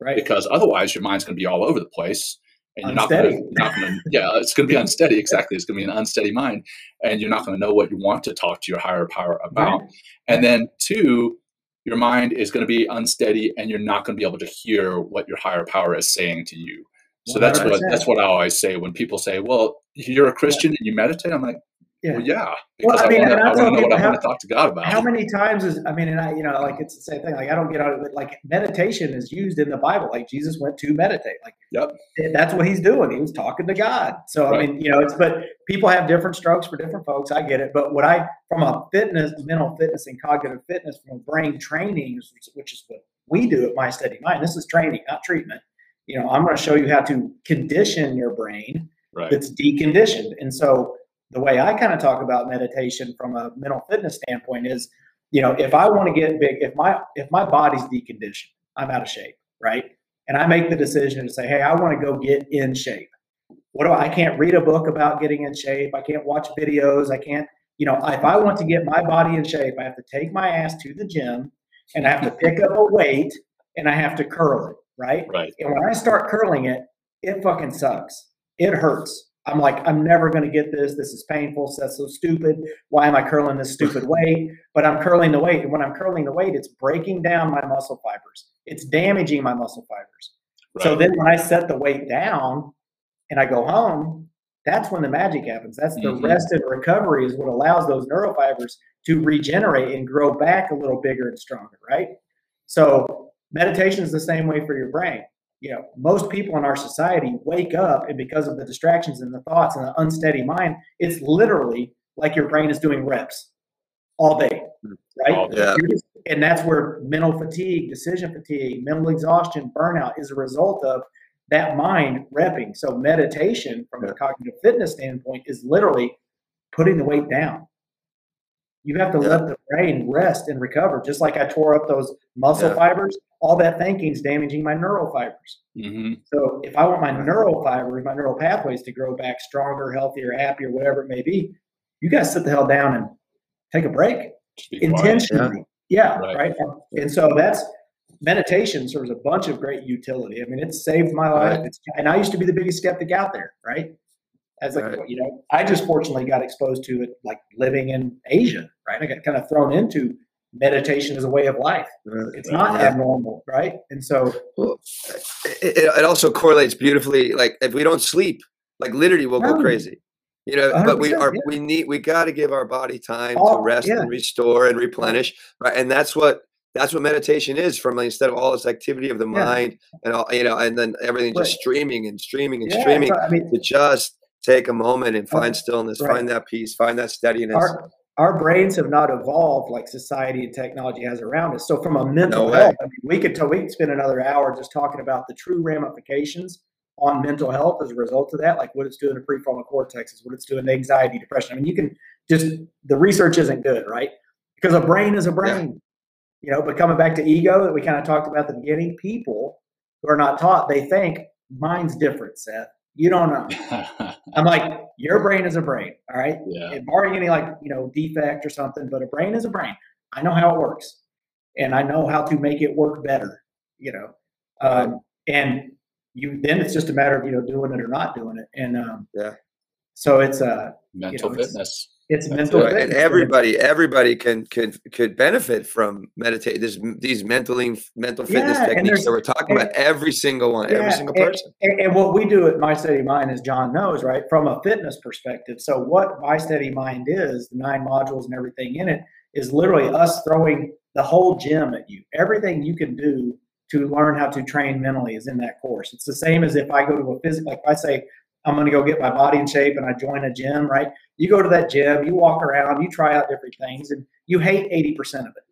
S4: Right.
S2: because otherwise your mind's going to be all over the place and you're not
S4: Unsteady.
S2: not going to yeah it's going to be unsteady exactly. It's going to be an unsteady mind and you're not going to know what you want to talk to your higher power about.
S4: Right.
S2: and then two your mind is going to be unsteady and you're not going to be able to hear what your higher power is saying to you. So that's what that's what i always say when people say well you're a christian and you meditate i'm like
S4: Yeah.
S2: Well, yeah.
S4: Well, I
S2: I,
S4: mean,
S2: to
S4: I
S2: know what
S4: people
S2: I
S4: how-
S2: want to talk to God about.
S4: How many times is I mean, and I, you know, like it's the same thing. Like I don't get out of it. Like meditation is used in the Bible. Like Jesus went to meditate. Like
S2: Yep.
S4: that's what he's doing. He was talking to God. So I mean, you know, it's but people have different strokes for different folks. I get it. But what I from a fitness, mental fitness, and cognitive fitness from a brain training, which- which is what we do at My Steady Mind. This is training, not treatment. You know, I'm going to show you how to condition your brain
S2: Right.
S4: that's deconditioned. And so the way I kind of talk about meditation from a mental fitness standpoint is, you know, if I want to get big, if my if my body's deconditioned, I'm out of shape, right? And I make the decision to say, hey, I want to go get in shape. What do I, I can't read a book about getting in shape. I can't watch videos. I can't, you know, if I want to get my body in shape, I have to take my ass to the gym and I have to pick up a weight and I have to curl it, right?
S2: Right.
S4: And when I start curling it, it fucking sucks. It hurts. I'm like, I'm never going to get this. This is painful. So that's so stupid. Why am I curling this stupid weight? But I'm curling the weight. And when I'm curling the weight, it's breaking down my muscle fibers, it's damaging my muscle fibers.
S2: Right.
S4: So then when I set the weight down and I go home, that's when the magic happens. That's the
S2: Mhm.
S4: rest and recovery is what allows those neurofibers to regenerate and grow back a little bigger and stronger, right? So meditation is the same way for your brain. You know, most people in our society wake up and because of the distractions and the thoughts and the unsteady mind, it's literally like your brain is doing reps all day, hmm. right?
S2: All day.
S3: Yeah.
S4: Just- and that's where mental fatigue, decision fatigue, mental exhaustion, burnout is a result of that mind repping. So meditation from a cognitive fitness standpoint is literally putting the weight down. You have to
S3: Yeah.
S4: let the brain rest and recover. Just like I tore up those muscle
S3: Yeah.
S4: fibers, all that thinking is damaging my neural fibers.
S2: hmm
S4: So if I want my neural fibers, my neural pathways to grow back stronger, healthier, happier, whatever it may be, you guys sit the hell down and take a break
S2: Just be quiet.
S4: intentionally. Yeah,
S2: Right.
S4: right. And so that's meditation serves a bunch of great utility. I mean, it's saved my life.
S3: Right.
S4: It's, and I used to be the biggest skeptic out there, right? As like
S3: Right.
S4: you know, I just fortunately got exposed to it like living in Asia, right? I got kind of thrown into meditation as a way of life.
S3: Right.
S4: It's not
S3: Yeah.
S4: abnormal, right? And so
S3: Well, it, it- also correlates beautifully. Like if we don't sleep, like literally we'll go crazy. You know, but we are
S4: yeah.
S3: we need we got to give our body time to rest
S4: yeah.
S3: and restore and replenish, right? And that's what that's what meditation is. From like, instead of all this activity of the
S4: Yeah.
S3: mind and all you know, and then everything just streaming and streaming and streaming
S4: so, I mean,
S3: to just take a moment and find stillness,
S4: right.
S3: find that peace, find that steadiness.
S4: our our brains have not evolved like society and technology has around us. So from a mental
S3: No
S4: health, I mean, we could we could spend another hour just talking about the true ramifications on mental health as a result of that, like what it's doing to prefrontal cortexes, what it's doing to anxiety, depression. I mean, you can just the research isn't good, right? Because a brain is a brain. You know, but coming back to ego that we kind of talked about at the beginning, people who are not taught, they think mine's different, Seth. You don't know. I'm like, your brain is a brain, all right?
S2: yeah.
S4: and barring any like you know defect or something but a brain is a brain i know how it works and i know how to make it work better you know um, and you then it's just a matter of you know doing it or not doing it and um,
S3: Yeah.
S4: So it's a
S2: Mental
S4: it's-
S2: fitness.
S4: it's
S2: That's
S4: mental
S2: it.
S3: Right, and everybody, everybody can could could benefit from meditate. This these mentally mental fitness
S4: Yeah,
S3: techniques
S4: there's-
S3: that we're talking about. Every single one, every single person.
S4: And, and what we do at My Steady Mind, as John knows, right, from a fitness perspective. So, what My Steady Mind is, the nine modules and everything in it, is literally us throwing the whole gym at you. Everything you can do to learn how to train mentally is in that course. It's the same as if I go to a physical, like if I say, I'm going to go get my body in shape and I join a gym, right? You go to that gym, you walk around, you try out different things, and you hate 80% of it.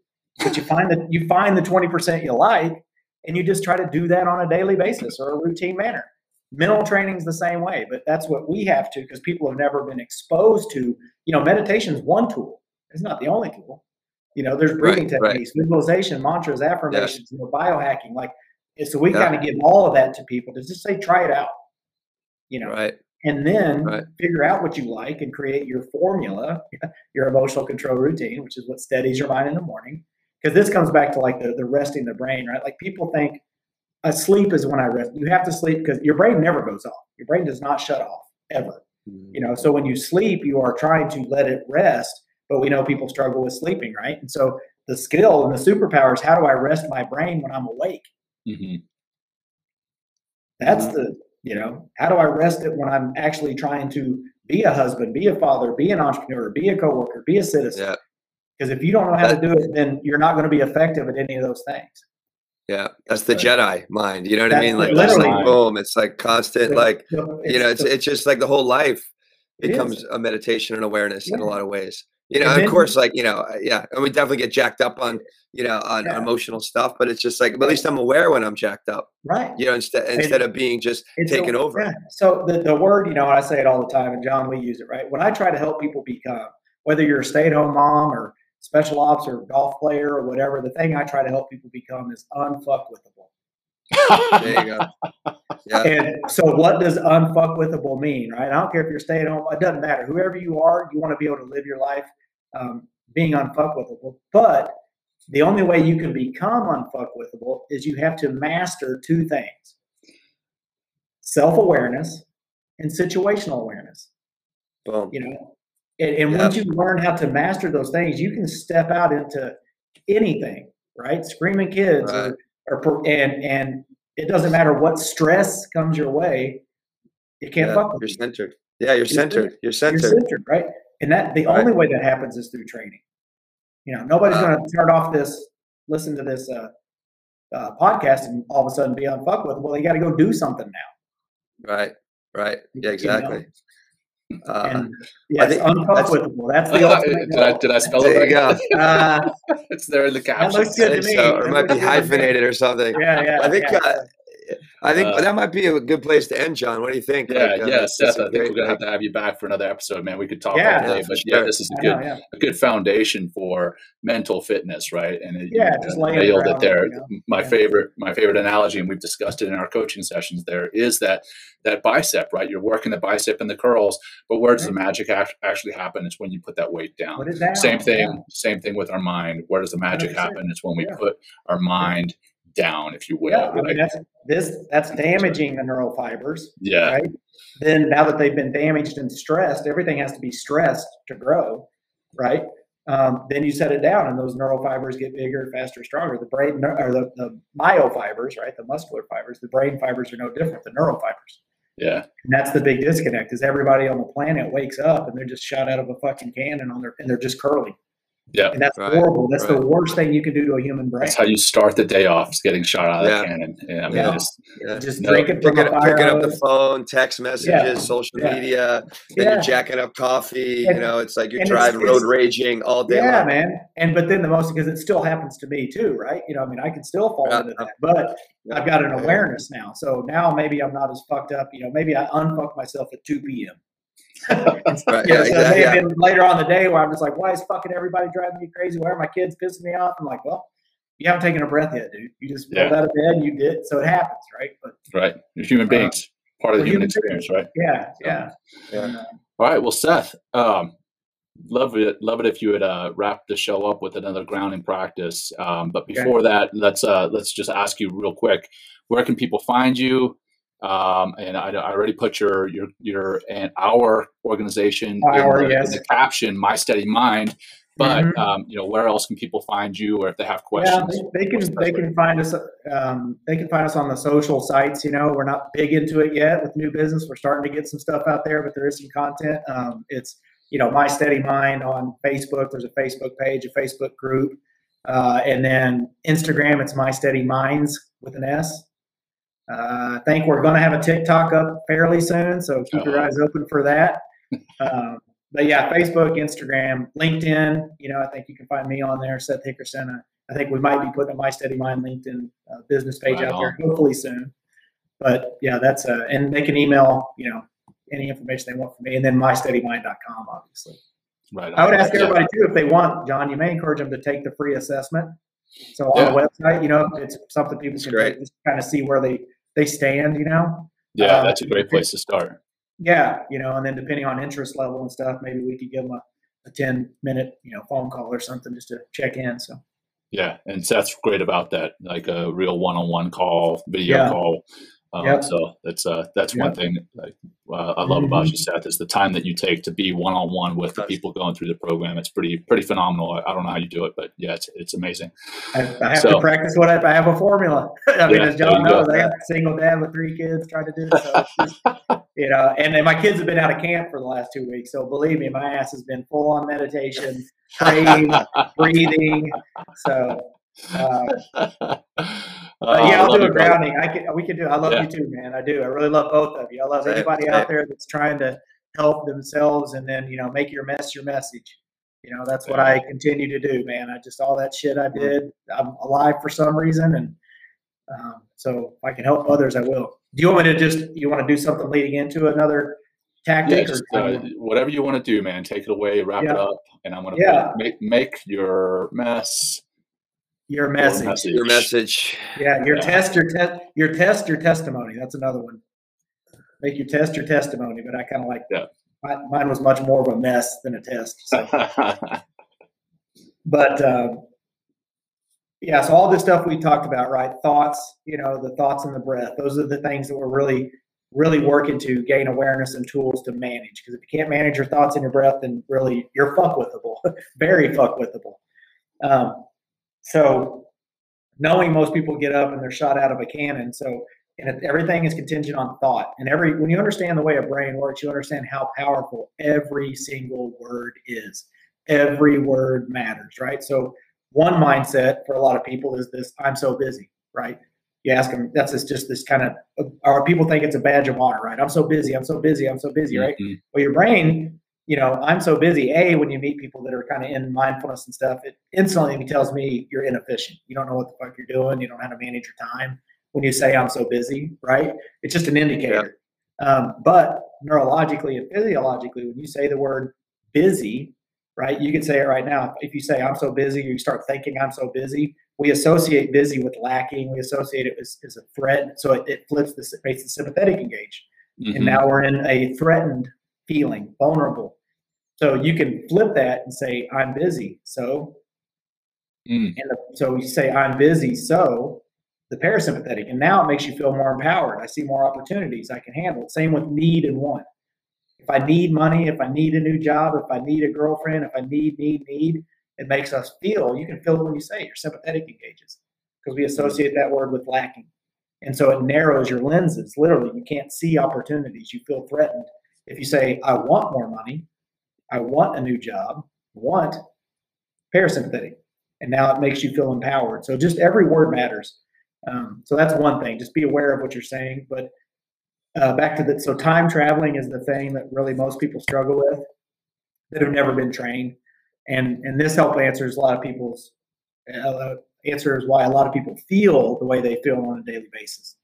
S4: But you find that you find the 20% you like, and you just try to do that on a daily basis or a routine manner. Mental training is the same way, but that's what we have to because people have never been exposed to. You know, meditation is one tool; it's not the only tool. You know, there's breathing
S3: Right, right.
S4: techniques, visualization, mantras, affirmations, you know, biohacking. Like, and so we
S3: Yeah.
S4: kind of give all of that to people to just say, try it out. You know,
S3: Right.
S4: and then
S3: Right.
S4: figure out what you like and create your formula, your emotional control routine, which is what steadies your mind in the morning. Because this comes back to like the, the resting the brain, right? Like people think a sleep is when I rest. You have to sleep because your brain never goes off. Your brain does not shut off ever. You know, so when you sleep, you are trying to let it rest. But we know people struggle with sleeping, right? And so the skill and the superpower is how do I rest my brain when I'm awake?
S2: hmm
S4: That's the, you know, how do I rest it when I'm actually trying to be a husband, be a father, be an entrepreneur, be a coworker, be a citizen.
S3: Yeah.
S4: Because if you don't know how to do it, then you're not going to be effective at any of those things.
S3: Yeah, that's the. Jedi mind. You know what I mean? Like like boom, it's like constant. Like
S4: So
S3: you know, it's it's just like the whole life
S4: is.
S3: becomes a meditation and awareness in a lot of ways. You know,
S4: And
S3: of course, like you know, uh, yeah, and we definitely get jacked up on you know on
S4: Yeah.
S3: emotional stuff, but it's just like at least I'm aware when I'm jacked up.
S4: right.
S3: You know, instead instead of being just taken
S4: the-
S3: over.
S4: yeah. So the, the word, you know, I say it all the time, and John, we use it, right? When I try to help people become, whether you're a stay-at-home mom or special ops or golf player or whatever, the thing I try to help people become is unfuckwithable.
S3: There you go. Yeah,
S4: And so what does unfuckwithable mean, right? I don't care if you're staying at home, it doesn't matter. Whoever you are, you want to be able to live your life um, being unfuckwithable. But the only way you can become unfuckwithable is you have to master two things self-awareness and situational awareness.
S3: boom.
S4: You know, and, and
S3: Yeah.
S4: once you learn how to master those things, you can step out into anything, right? Screaming kids,
S3: Right.
S4: or, or and and it doesn't matter what stress comes your way, you can't
S3: Yeah,
S4: fuck with
S3: you're
S4: you.
S3: centered. Yeah, you're centered. You're
S4: You're
S3: centered.
S4: centered, right? And that the
S3: Right.
S4: only way that happens is through training. You know, nobody's
S3: Wow.
S4: going to start off this, listen to this uh, uh, podcast, and all of a sudden be unfuck with. Well, they got to go do something now.
S3: Right. Right. Yeah,
S4: you know?
S3: exactly. Uh,
S4: And yeah, it's
S3: think that's-
S4: unfuckwithable. That's the ultimate.
S2: did, I, did I spell
S3: there
S2: it
S3: you
S2: right?
S4: Uh,
S2: it's there in the
S4: that
S2: caption.
S4: looks good to me.
S3: so. Or it might be
S4: good to me.
S3: hyphenated or something.
S4: Yeah, yeah.
S3: I think
S4: yeah.
S3: uh, I think
S2: Uh,
S3: that might be a good place to end, John. What do you think?
S2: Yeah,
S3: Like, uh,
S2: yeah, Seth. I think we're gonna have to have you back for another episode, man. We could talk
S4: Yeah.
S2: all day, but
S3: for
S2: yeah, this is a good
S4: know, yeah.
S2: a good foundation for mental fitness, right? And it,
S4: Yeah,
S2: you
S4: just
S2: uh,
S4: laying
S2: nailed it there.
S4: you know?
S2: My
S4: Yeah.
S2: favorite, my favorite analogy, and we've discussed it in our coaching sessions. There is that that bicep, right? You're working the bicep and the curls, but where does the magic act- actually happen? It's when you put that weight down.
S4: Put it down.
S2: Same thing, same thing with our mind. Where does the magic
S4: 100%.
S2: happen? It's when we put our mind down, if you will.
S4: Yeah, I mean that's this that's damaging the neural fibers,
S2: yeah,
S4: right? Then now that they've been damaged and stressed, everything has to be stressed to grow, right? Um, then you set it down, and those neural fibers get bigger, faster, stronger. The brain or the, the myofibers, right? The muscular fibers. The brain fibers are no different. The neural fibers.
S2: yeah,
S4: And that's the big disconnect. Is everybody on the planet wakes up and they're just shot out of a fucking cannon on their and they're just curling.
S2: Yeah.
S4: And that's
S3: Right,
S4: horrible. That's the worst thing you can do to a human brain.
S2: That's how you start the day off, is getting shot out of
S3: Yeah.
S2: the cannon. Yeah, I mean,
S3: Yeah.
S2: it's,
S3: Yeah.
S4: just
S2: No,
S4: drinking from
S3: Picking,
S4: a fire
S3: picking up the phone, text messages, social
S4: Yeah.
S3: media, then
S4: Yeah.
S3: you're jacking up coffee.
S4: And-
S3: you know, it's like you're
S4: and it's-
S3: driving road
S4: it's-
S3: raging all day
S4: Yeah,
S3: long.
S4: man. And but then the most because it still happens to me too, right? You know, I mean, I can still fall
S3: Yeah.
S4: into that, but
S3: Yeah.
S4: I've got an
S3: Yeah.
S4: awareness now. So now maybe I'm not as fucked up. You know, maybe I unfuck myself at 2 p.m.
S3: Right,
S4: You know,
S3: yeah,
S4: so
S3: exactly. Yeah.
S4: later on in the day where I'm just like, why is fucking everybody driving me crazy? Why are my kids pissing me off? I'm like, well, you haven't taken a breath yet, dude. You just rolled
S2: Yeah.
S4: out of bed and you did. So it happens, right? But
S2: right. You're human
S4: Uh,
S2: beings, part of the
S4: we're
S2: human
S4: human beings.
S2: experience, right?
S4: yeah, yeah.
S3: Yeah.
S4: And, uh,
S2: All right. Well, Seth, um, love it. Love it if you would uh, wrap the show up with another grounding practice. Um, but
S4: Okay.
S2: before that, let's uh, let's just ask you real quick: where can people find you? Um, and I, I already put your your your and our organization
S4: Our,
S2: in, the, in the caption, My Steady Mind. But
S4: Mhm.
S2: um, you know, where else can people find you, or if they have
S4: Yeah,
S2: questions?
S4: they, they can they can find us. Um, they can find us on the social sites. You know, we're not big into it yet with new business. We're starting to get some stuff out there, but there is some content. Um, it's you know My Steady Mind on Facebook. There's a Facebook page, a Facebook group, uh, and then Instagram. It's my steady minds with an S. Uh, I think we're going to have a TikTok up fairly soon, so keep your
S2: Uh-huh.
S4: eyes open for that. Um, but yeah, Facebook, Instagram, LinkedIn. You know, I think you can find me on there, Seth Hickerson. Uh, I think we might be putting a My Steady Mind LinkedIn uh, business page
S2: Right
S4: out there hopefully soon. But yeah, that's uh, and they can email you know any information they want from me, and then mysteadymind.com, obviously.
S2: Right.
S4: I would
S2: on.
S4: ask
S2: Yeah.
S4: everybody too if they want, John. You may encourage them to take the free assessment. So on the website, you know, it's something people
S3: That's
S4: can take, just kind of see where they they stand. You know,
S2: Yeah,
S4: Um,
S2: that's a great place to start.
S4: yeah, you know, and then depending on interest level and stuff, maybe we could give them a, a ten minute you know phone call or something just to check in. So
S2: Yeah, and Seth's great about that, like a real one-on-one call, video
S4: Yeah.
S2: call. Um,
S4: Yep.
S2: So that's uh, that's one
S4: Yep.
S2: thing like, uh, I love about
S4: Mhm.
S2: you, Seth, is the time that you take to be one-on-one with the people going through the program. It's pretty pretty phenomenal. I, I don't know how you do it, but yeah, it's it's amazing.
S4: I, I have
S2: So-
S4: to practice what I, I have a formula. I mean,
S2: Yeah,
S4: as John
S2: you go.
S4: knows, I got a single dad with three kids trying to do it. So just, you know, and then my kids have been out of camp for the last two weeks. So believe me, my ass has been full on meditation, praying, breathing. So, uh, uh, yeah, I'll do a grounding. I can, we can do. I love yeah. you too, man. I do. I really love both of you. I love anybody out there that's trying to help themselves and then you know make your mess your message. You know, that's what I continue to do, man. I just all that shit I mm-hmm. did. I'm alive for some reason, and um, so if I can help others, I will. Do you want me to just you want to do something leading into another tactic?
S2: Yeah, just, uh, whatever you want to do, man. Take it away, wrap yeah. it up, and I'm gonna yeah. make make your mess.
S4: Your message.
S3: Your message. Your message.
S4: Yeah, your yeah. test, your test, your test, your testimony. That's another one. Make your test your testimony, but I kind of like that. Mine, mine was much more of a mess than a test. So. but um, yeah, so all this stuff we talked about, right? Thoughts, you know, the thoughts and the breath. Those are the things that we're really, really working to gain awareness and tools to manage. Because if you can't manage your thoughts and your breath, then really you're fuck withable, very fuck withable. Um, so knowing most people get up and they're shot out of a cannon. So and everything is contingent on thought. And every when you understand the way a brain works, you understand how powerful every single word is. Every word matters, right? So one mindset for a lot of people is this i'm so busy right you ask them that's just this kind of or people think it's a badge of honor right i'm so busy i'm so busy i'm so busy right mm-hmm. well your brain you know i'm so busy a when you meet people that are kind of in mindfulness and stuff it instantly tells me you're inefficient you don't know what the fuck you're doing you don't know how to manage your time when you say i'm so busy right it's just an indicator yeah. um, but neurologically and physiologically when you say the word busy right? You can say it right now. If you say I'm so busy, you start thinking I'm so busy. We associate busy with lacking. We associate it as, as a threat. So it, it flips the makes the sympathetic engage, mm-hmm. and now we're in a threatened feeling, vulnerable. So you can flip that and say I'm busy. So, mm. and the, so you say I'm busy. So the parasympathetic, and now it makes you feel more empowered. I see more opportunities. I can handle it. Same with need and want if I need money, if I need a new job, if I need a girlfriend, if I need, need, need, it makes us feel. You can feel it when you say it. Your sympathetic engages because we associate that word with lacking. And so it narrows your lenses. Literally, you can't see opportunities. You feel threatened. If you say, I want more money, I want a new job, want parasympathetic. And now it makes you feel empowered. So just every word matters. Um, so that's one thing. Just be aware of what you're saying. But uh, back to that. so time traveling is the thing that really most people struggle with that have never been trained, and and this help answers a lot of people's uh, answers why a lot of people feel the way they feel on a daily basis.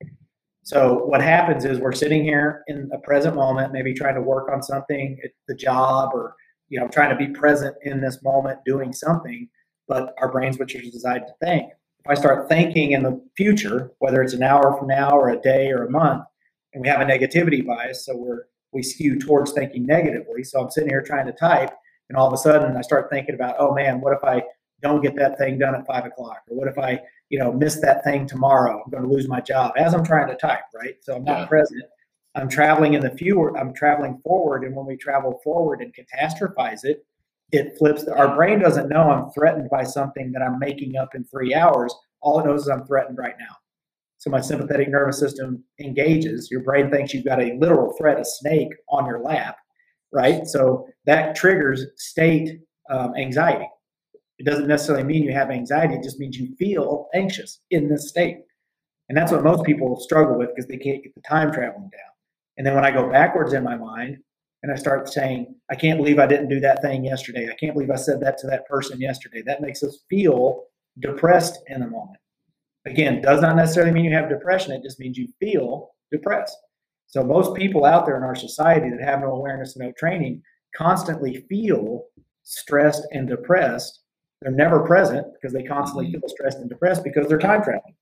S4: So what happens is we're sitting here in a present moment, maybe trying to work on something at the job or you know trying to be present in this moment doing something, but our brains which are designed to think. If I start thinking in the future, whether it's an hour from now or a day or a month, and we have a negativity bias, so we're we skew towards thinking negatively. So I'm sitting here trying to type, and all of a sudden I start thinking about, oh man, what if I don't get that thing done at five o'clock, or what if I, you know, miss that thing tomorrow? I'm going to lose my job as I'm trying to type, right? So I'm not yeah. present. I'm traveling in the future. I'm traveling forward, and when we travel forward and catastrophize it, it flips. The, our brain doesn't know I'm threatened by something that I'm making up in three hours. All it knows is I'm threatened right now. So my sympathetic nervous system engages. Your brain thinks you've got a literal threat, a snake on your lap, right? So that triggers state um, anxiety. It doesn't necessarily mean you have anxiety. It just means you feel anxious in this state. And that's what most people struggle with because they can't get the time traveling down. And then when I go backwards in my mind and I start saying, I can't believe I didn't do that thing yesterday. I can't believe I said that to that person yesterday. That makes us feel depressed in the moment. Again, does not necessarily mean you have depression. It just means you feel depressed. So most people out there in our society that have no awareness and no training constantly feel stressed and depressed. They're never present because they constantly mm-hmm. feel stressed and depressed because they're time traveling.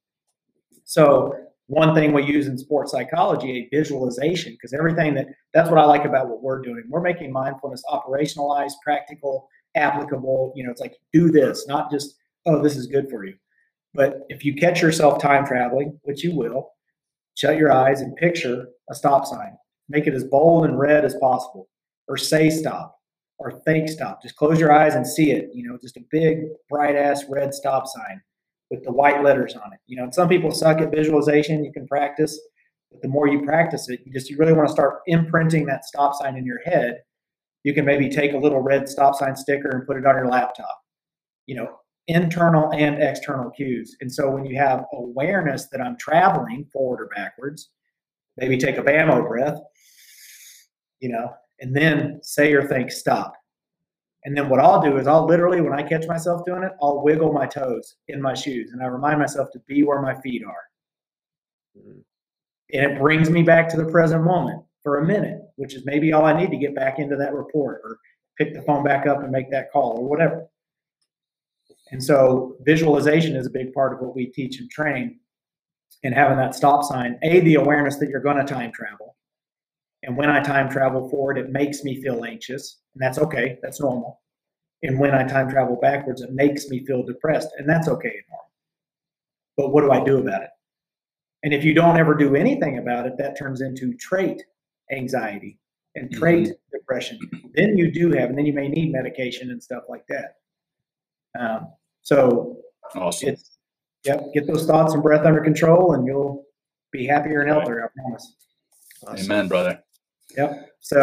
S4: So one thing we use in sports psychology, a visualization, because everything that that's what I like about what we're doing. We're making mindfulness operationalized, practical, applicable. You know, it's like do this, not just oh, this is good for you. But if you catch yourself time traveling, which you will, shut your eyes and picture a stop sign. Make it as bold and red as possible, or say stop, or think stop. Just close your eyes and see it. You know, just a big, bright ass red stop sign with the white letters on it. You know, some people suck at visualization. You can practice. But the more you practice it, you just you really want to start imprinting that stop sign in your head. You can maybe take a little red stop sign sticker and put it on your laptop. You know, internal and external cues. And so when you have awareness that I'm traveling forward or backwards, maybe take a BAMO breath, you know, and then say or think stop. And then what I'll do is I'll literally, when I catch myself doing it, I'll wiggle my toes in my shoes and I remind myself to be where my feet are. Mm-hmm. And it brings me back to the present moment for a minute, which is maybe all I need to get back into that report or pick the phone back up and make that call or whatever. And so visualization is a big part of what we teach and train. And having that stop sign, A, the awareness that you're going to time travel. And when I time travel forward, it makes me feel anxious. And that's okay. That's normal. And when I time travel backwards, it makes me feel depressed. And that's okay and normal. But what do I do about it? And if you don't ever do anything about it, that turns into trait anxiety and trait mm-hmm. depression. Then you do have, and then you may need medication and stuff like that. Um, so
S2: awesome.
S4: it's yep, get those thoughts and breath under control, and you'll be happier and healthier. Right. I promise.
S2: Awesome. Amen, brother.
S4: Yep. So,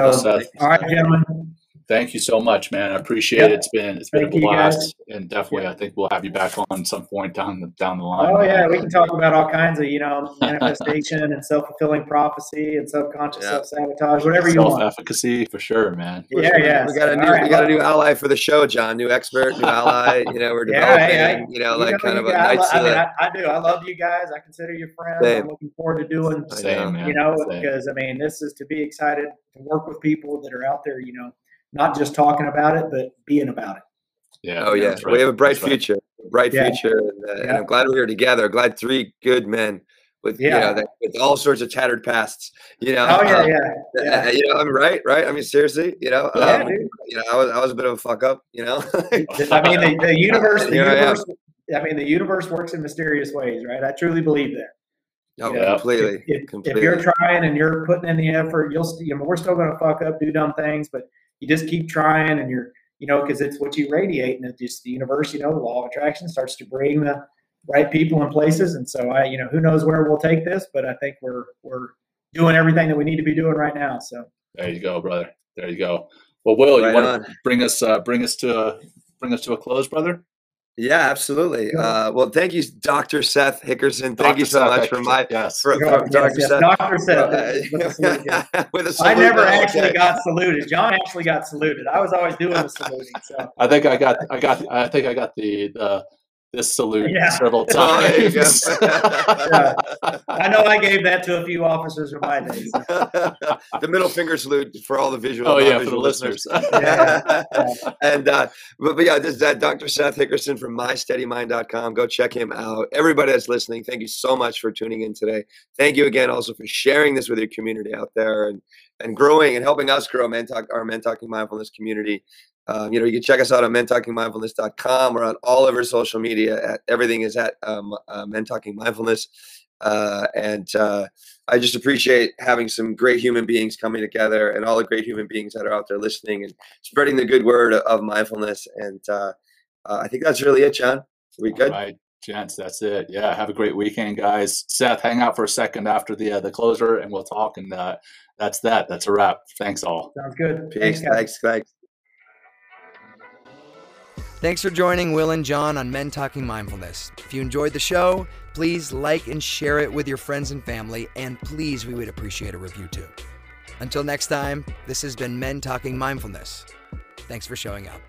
S4: all right, gentlemen.
S2: Thank you so much, man. I appreciate yep. it. It's been it's been Thank a blast, and definitely, I think we'll have you back on some point down the down the line.
S4: Oh yeah, we can talk about all kinds of you know manifestation and self fulfilling prophecy and subconscious yeah. self sabotage, whatever you want.
S2: Self efficacy for sure, man.
S4: Yeah, sure. yeah.
S3: We got a new right, we got a new ally for the show, John. New expert, new ally. You know, we're developing. Yeah, you know, like know, kind of a nice.
S4: I, mean, uh, I, I, do. I love you guys. I consider you friends. Same. I'm looking forward to doing.
S2: Same, man.
S4: You know, because I mean, this is to be excited to work with people that are out there. You know not just talking about it, but being about it.
S2: Yeah.
S3: Oh yeah, right. we have a bright that's future, right. bright yeah. future, and, uh, yeah. and, I'm glad we're here together. Glad three good men with yeah. you know that, with all sorts of tattered pasts. You know.
S4: Oh yeah, um, yeah,
S3: yeah. You know, I'm right, right. I mean, seriously, you know, yeah, um, dude. you know, I was I was a bit of a fuck up. You know.
S4: I mean, the, the universe, the universe. I, I, mean, the universe works in mysterious ways, right? I truly believe that.
S3: Oh, yeah. completely.
S4: If, if,
S3: completely.
S4: if, you're trying and you're putting in the effort, you'll. You know, we're still going to fuck up, do dumb things, but you just keep trying and you're, you know, because it's what you radiate and it's just the universe, you know, the law of attraction starts to bring the right people in places. And so I, you know, who knows where we'll take this, but I think we're, we're doing everything that we need to be doing right now. So
S2: there you go, brother. There you go. Well, Will, right you want to bring us, uh, bring us to, a, bring us to a close, brother?
S3: Yeah, absolutely. Uh, well, thank you, Dr. Seth Hickerson. Thank Dr. you so Seth much for my
S2: yes.
S3: For,
S4: for yes, Dr. Yes. Seth. Dr. Seth. Uh, with a salute. I never actually got saluted. John actually got saluted. I was always doing the saluting. So
S2: I think I got I got I think I got the the this salute yeah. several times.
S4: yeah. I know I gave that to a few officers in my days.
S3: the middle finger salute for all the visual.
S2: Oh yeah, for the listeners.
S3: yeah. and uh, but, but yeah, this is that Dr. Seth Hickerson from MySteadyMind.com. Go check him out. Everybody that's listening, thank you so much for tuning in today. Thank you again also for sharing this with your community out there and and growing and helping us grow Men Talk, our Men Talking Mindfulness community. Um, you know, you can check us out on mentalkingmindfulness.com. We're on all of our social media. At, everything is at um, uh, Men Talking Mindfulness. Uh, and uh, I just appreciate having some great human beings coming together and all the great human beings that are out there listening and spreading the good word of mindfulness. And uh, uh, I think that's really it, John. Are we good?
S2: All right, gents, that's it. Yeah, have a great weekend, guys. Seth, hang out for a second after the uh, the closer, and we'll talk. And that's that. That's a wrap. Thanks all.
S4: Sounds good.
S3: Peace. Thanks. Thanks. thanks.
S1: Thanks for joining Will and John on Men Talking Mindfulness. If you enjoyed the show, please like and share it with your friends and family, and please, we would appreciate a review too. Until next time, this has been Men Talking Mindfulness. Thanks for showing up.